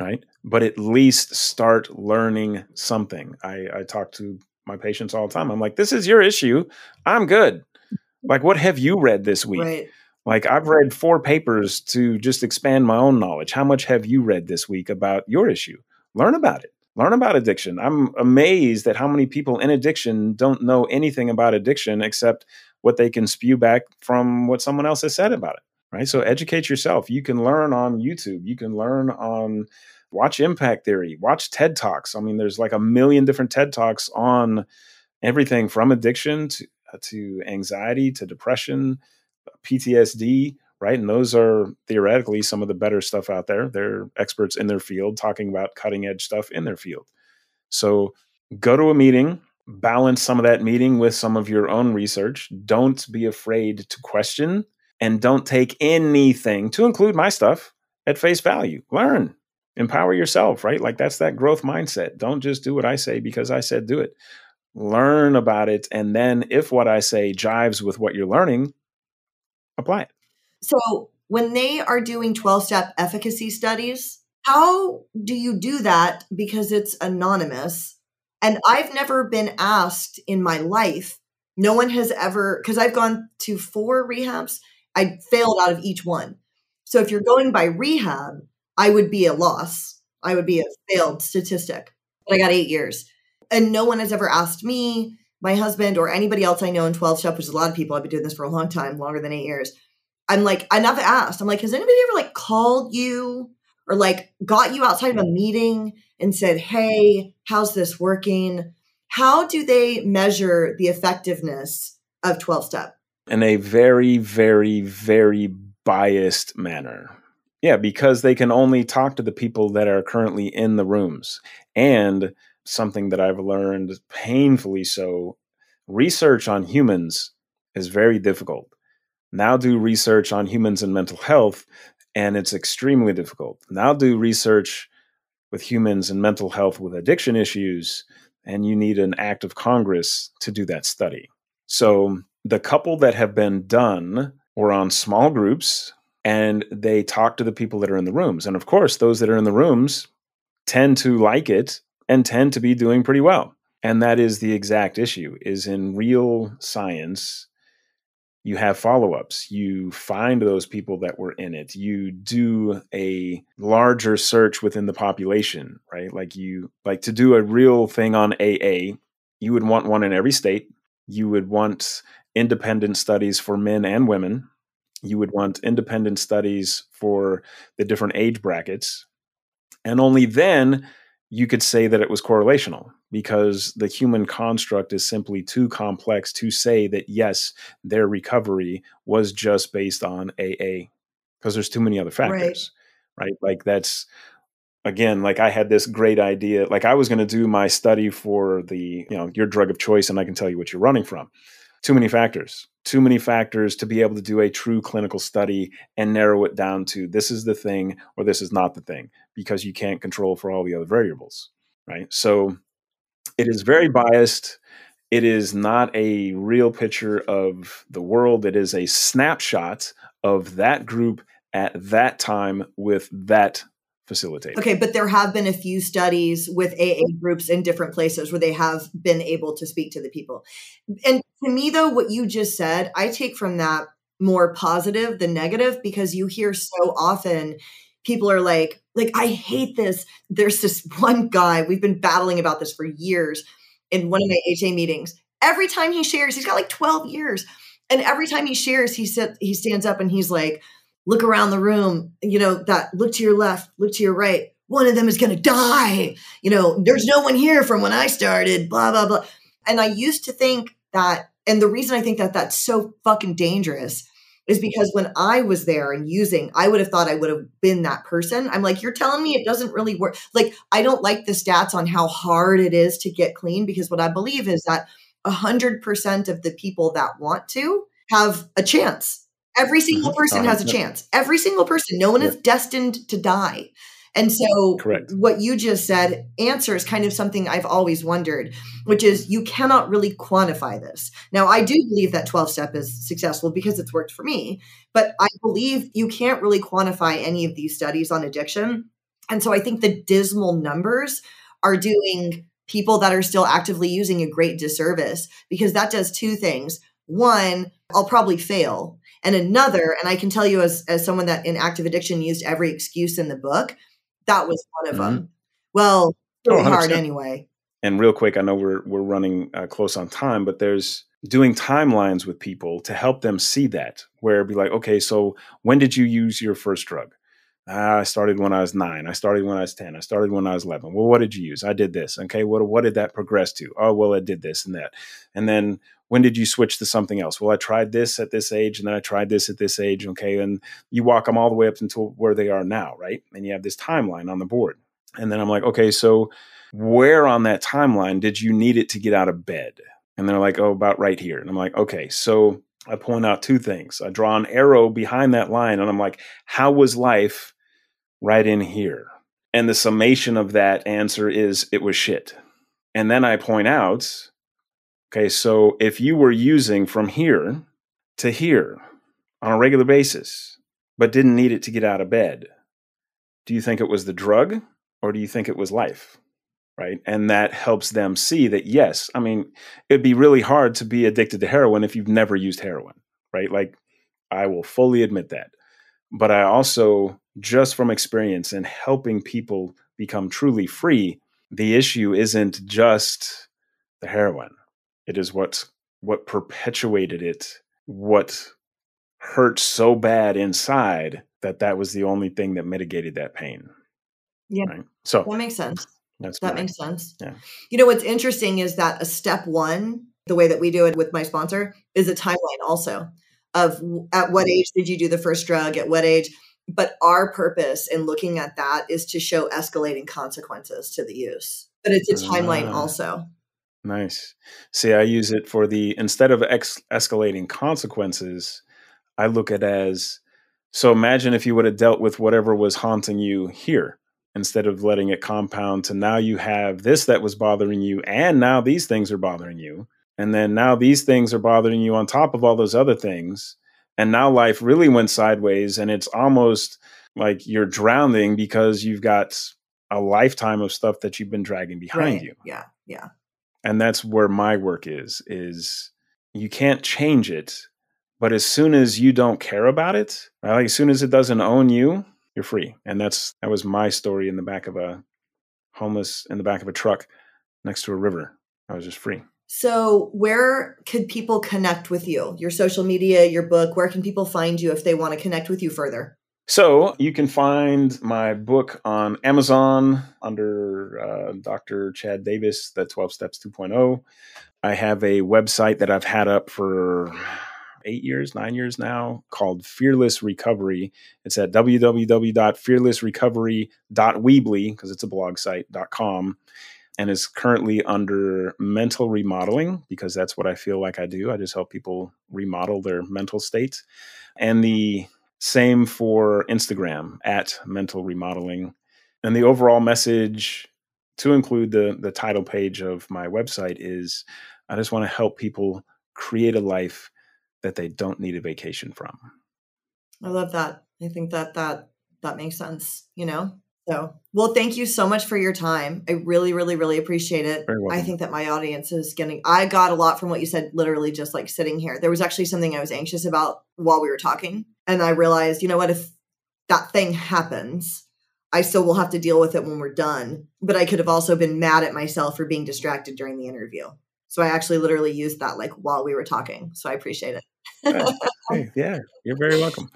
[SPEAKER 1] right? But at least start learning something. I, I talk to my patients all the time. I'm like, this is your issue. I'm good. Like, what have you read this week?
[SPEAKER 2] Right.
[SPEAKER 1] Like, I've read four papers to just expand my own knowledge. How much have you read this week about your issue? Learn about it learn about addiction. I'm amazed at how many people in addiction don't know anything about addiction except what they can spew back from what someone else has said about it. Right. So educate yourself. You can learn on YouTube. You can learn on watch impact theory, watch TED Talks. I mean, there's like a million different TED Talks on everything from addiction to, uh, to anxiety to depression, PTSD, right? And those are theoretically some of the better stuff out there. They're experts in their field talking about cutting edge stuff in their field. So go to a meeting, balance some of that meeting with some of your own research. Don't be afraid to question and don't take anything, to include my stuff, at face value. Learn, empower yourself, right? Like that's that growth mindset. Don't just do what I say because I said do it. Learn about it. And then if what I say jives with what you're learning, apply it.
[SPEAKER 2] So when they are doing 12 step efficacy studies, how do you do that? Because it's anonymous. And I've never been asked in my life, no one has ever, because I've gone to four rehabs, I failed out of each one. So if you're going by rehab, I would be a loss. I would be a failed statistic. But I got eight years. And no one has ever asked me, my husband, or anybody else I know in 12 step, which is a lot of people. I've been doing this for a long time, longer than eight years I'm like, I never asked. I'm like, has anybody ever like called you or like got you outside of a meeting and said, hey, how's this working? How do they measure the effectiveness of 12 step?
[SPEAKER 1] in a very, very, very biased manner. Yeah, because they can only talk to the people that are currently in the rooms. And something that I've learned painfully so research on humans is very difficult. Now do research on humans and mental health, and it's extremely difficult. Now do research with humans and mental health with addiction issues, and you need an act of Congress to do that study. So the couple that have been done were on small groups and they talk to the people that are in the rooms. And of course, those that are in the rooms tend to like it and tend to be doing pretty well. And that is the exact issue is in real science you have follow-ups. You find those people that were in it. You do a larger search within the population right? Like you like to do a real thing on aa you would want one in every state. You would want independent studies for men and women. You would want independent studies for the different age brackets. And only then you could say that it was correlational because the human construct is simply too complex to say that yes, their recovery was just based on AA because there's too many other factors, right? right? Like that's again, like I had this great idea. Like I was going to do my study for the, you know, your drug of choice, and I can tell you what you're running from. Too many factors, too many factors to be able to do a true clinical study and narrow it down to this is the thing or this is not the thing because you can't control for all the other variables, right? So it is very biased. It is not a real picture of the world. It is a snapshot of that group at that time with that facilitator.
[SPEAKER 2] Okay, but there have been a few studies with AA groups in different places where they have been able to speak to the people. And to me, though, what you just said, I take from that more positive than negative because you hear so often people are like like i hate this. There's this one guy we've been battling about this for years in one of my ha meetings. Every time he shares he's got like 12 years. And every time he shares he said he stands up and he's like look around the room you know that look to your left look to your right. One of them is going to die. You know there's no one here from when i started blah blah blah. And i used to think that and the reason i think that that's so fucking dangerous is because when I was there and using, I would have thought I would have been that person. I'm like, you're telling me it doesn't really work. Like, I don't like the stats on how hard it is to get clean because what I believe is that 100% of the people that want to have a chance. Every single mm-hmm. person has a chance. Every single person. No one is destined to die. And so,
[SPEAKER 1] Correct.
[SPEAKER 2] what you just said answers kind of something I've always wondered, which is you cannot really quantify this. Now, I do believe that 12 step is successful because it's worked for me, but I believe you can't really quantify any of these studies on addiction. And so, I think the dismal numbers are doing people that are still actively using a great disservice because that does two things. One, I'll probably fail. And another, and I can tell you as, as someone that in active addiction used every excuse in the book, that was one of mm-hmm. them. Well, really oh, hard anyway.
[SPEAKER 1] And real quick, I know we're we're running uh, close on time, but there's doing timelines with people to help them see that. Where be like, okay, so when did you use your first drug? Ah, I started when I was nine. I started when I was ten. I started when I was eleven. Well, what did you use? I did this. Okay, what what did that progress to? Oh, well, I did this and that. And then when did you switch to something else? Well, I tried this at this age, and then I tried this at this age. Okay, and you walk them all the way up until where they are now, right? And you have this timeline on the board. And then I'm like, okay, so where on that timeline did you need it to get out of bed? And they're like, oh, about right here. And I'm like, okay, so I point out two things. I draw an arrow behind that line, and I'm like, how was life right in here? And the summation of that answer is it was shit. And then I point out Okay, so if you were using from here to here on a regular basis, but didn't need it to get out of bed, do you think it was the drug or do you think it was life? Right. And that helps them see that, yes, I mean, it'd be really hard to be addicted to heroin if you've never used heroin. Right. Like, I will fully admit that. But I also, just from experience and helping people become truly free, the issue isn't just the heroin it is what what perpetuated it, what hurt so bad inside that that was the only thing that mitigated that pain.
[SPEAKER 2] Yeah.
[SPEAKER 1] Right? So
[SPEAKER 2] that makes sense.
[SPEAKER 1] That's
[SPEAKER 2] that makes sense.
[SPEAKER 1] Yeah.
[SPEAKER 2] You know what's interesting is that a step one the way that we do it with my sponsor is a timeline also of at what mm-hmm. age did you do the first drug, at what age. But our purpose in looking at that is to show escalating consequences to the use. But it's a timeline uh, also.
[SPEAKER 1] Nice. See, I use it for the instead of ex- escalating consequences, I look at as so imagine if you would have dealt with whatever was haunting you here instead of letting it compound to now you have this that was bothering you and now these things are bothering you and then now these things are bothering you on top of all those other things and now life really went sideways and it's almost like you're drowning because you've got a lifetime of stuff that you've been dragging behind
[SPEAKER 2] right.
[SPEAKER 1] you
[SPEAKER 2] yeah yeah
[SPEAKER 1] and that's where my work is is you can't change it but as soon as you don't care about it right, like as soon as it doesn't own you you're free. And that's that was my story in the back of a homeless in the back of a truck next to a river. I was just free.
[SPEAKER 2] So, where could people connect with you? Your social media, your book, where can people find you if they want to connect with you further?
[SPEAKER 1] So, you can find my book on Amazon under uh, Dr. Chad Davis, The 12 Steps 2.0. I have a website that I've had up for eight years, nine years now, called Fearless Recovery. It's at www.fearlessrecovery.weebly, because it's a blog site.com, and is currently under mental remodeling, because that's what I feel like I do. I just help people remodel their mental state. And the same for Instagram at mental remodeling. And the overall message to include the the title page of my website is I just want to help people create a life that they don't need a vacation from.
[SPEAKER 2] I love that. I think that that that makes sense, you know? So, well, thank you so much for your time. I really, really, really appreciate it. I think that my audience is getting, I got a lot from what you said, literally just like sitting here. There was actually something I was anxious about while we were talking. And I realized, you know what, if that thing happens, I still will have to deal with it when we're done. But I could have also been mad at myself for being distracted during the interview. So I actually literally used that like while we were talking. So I appreciate it.
[SPEAKER 1] hey, yeah, you're very welcome.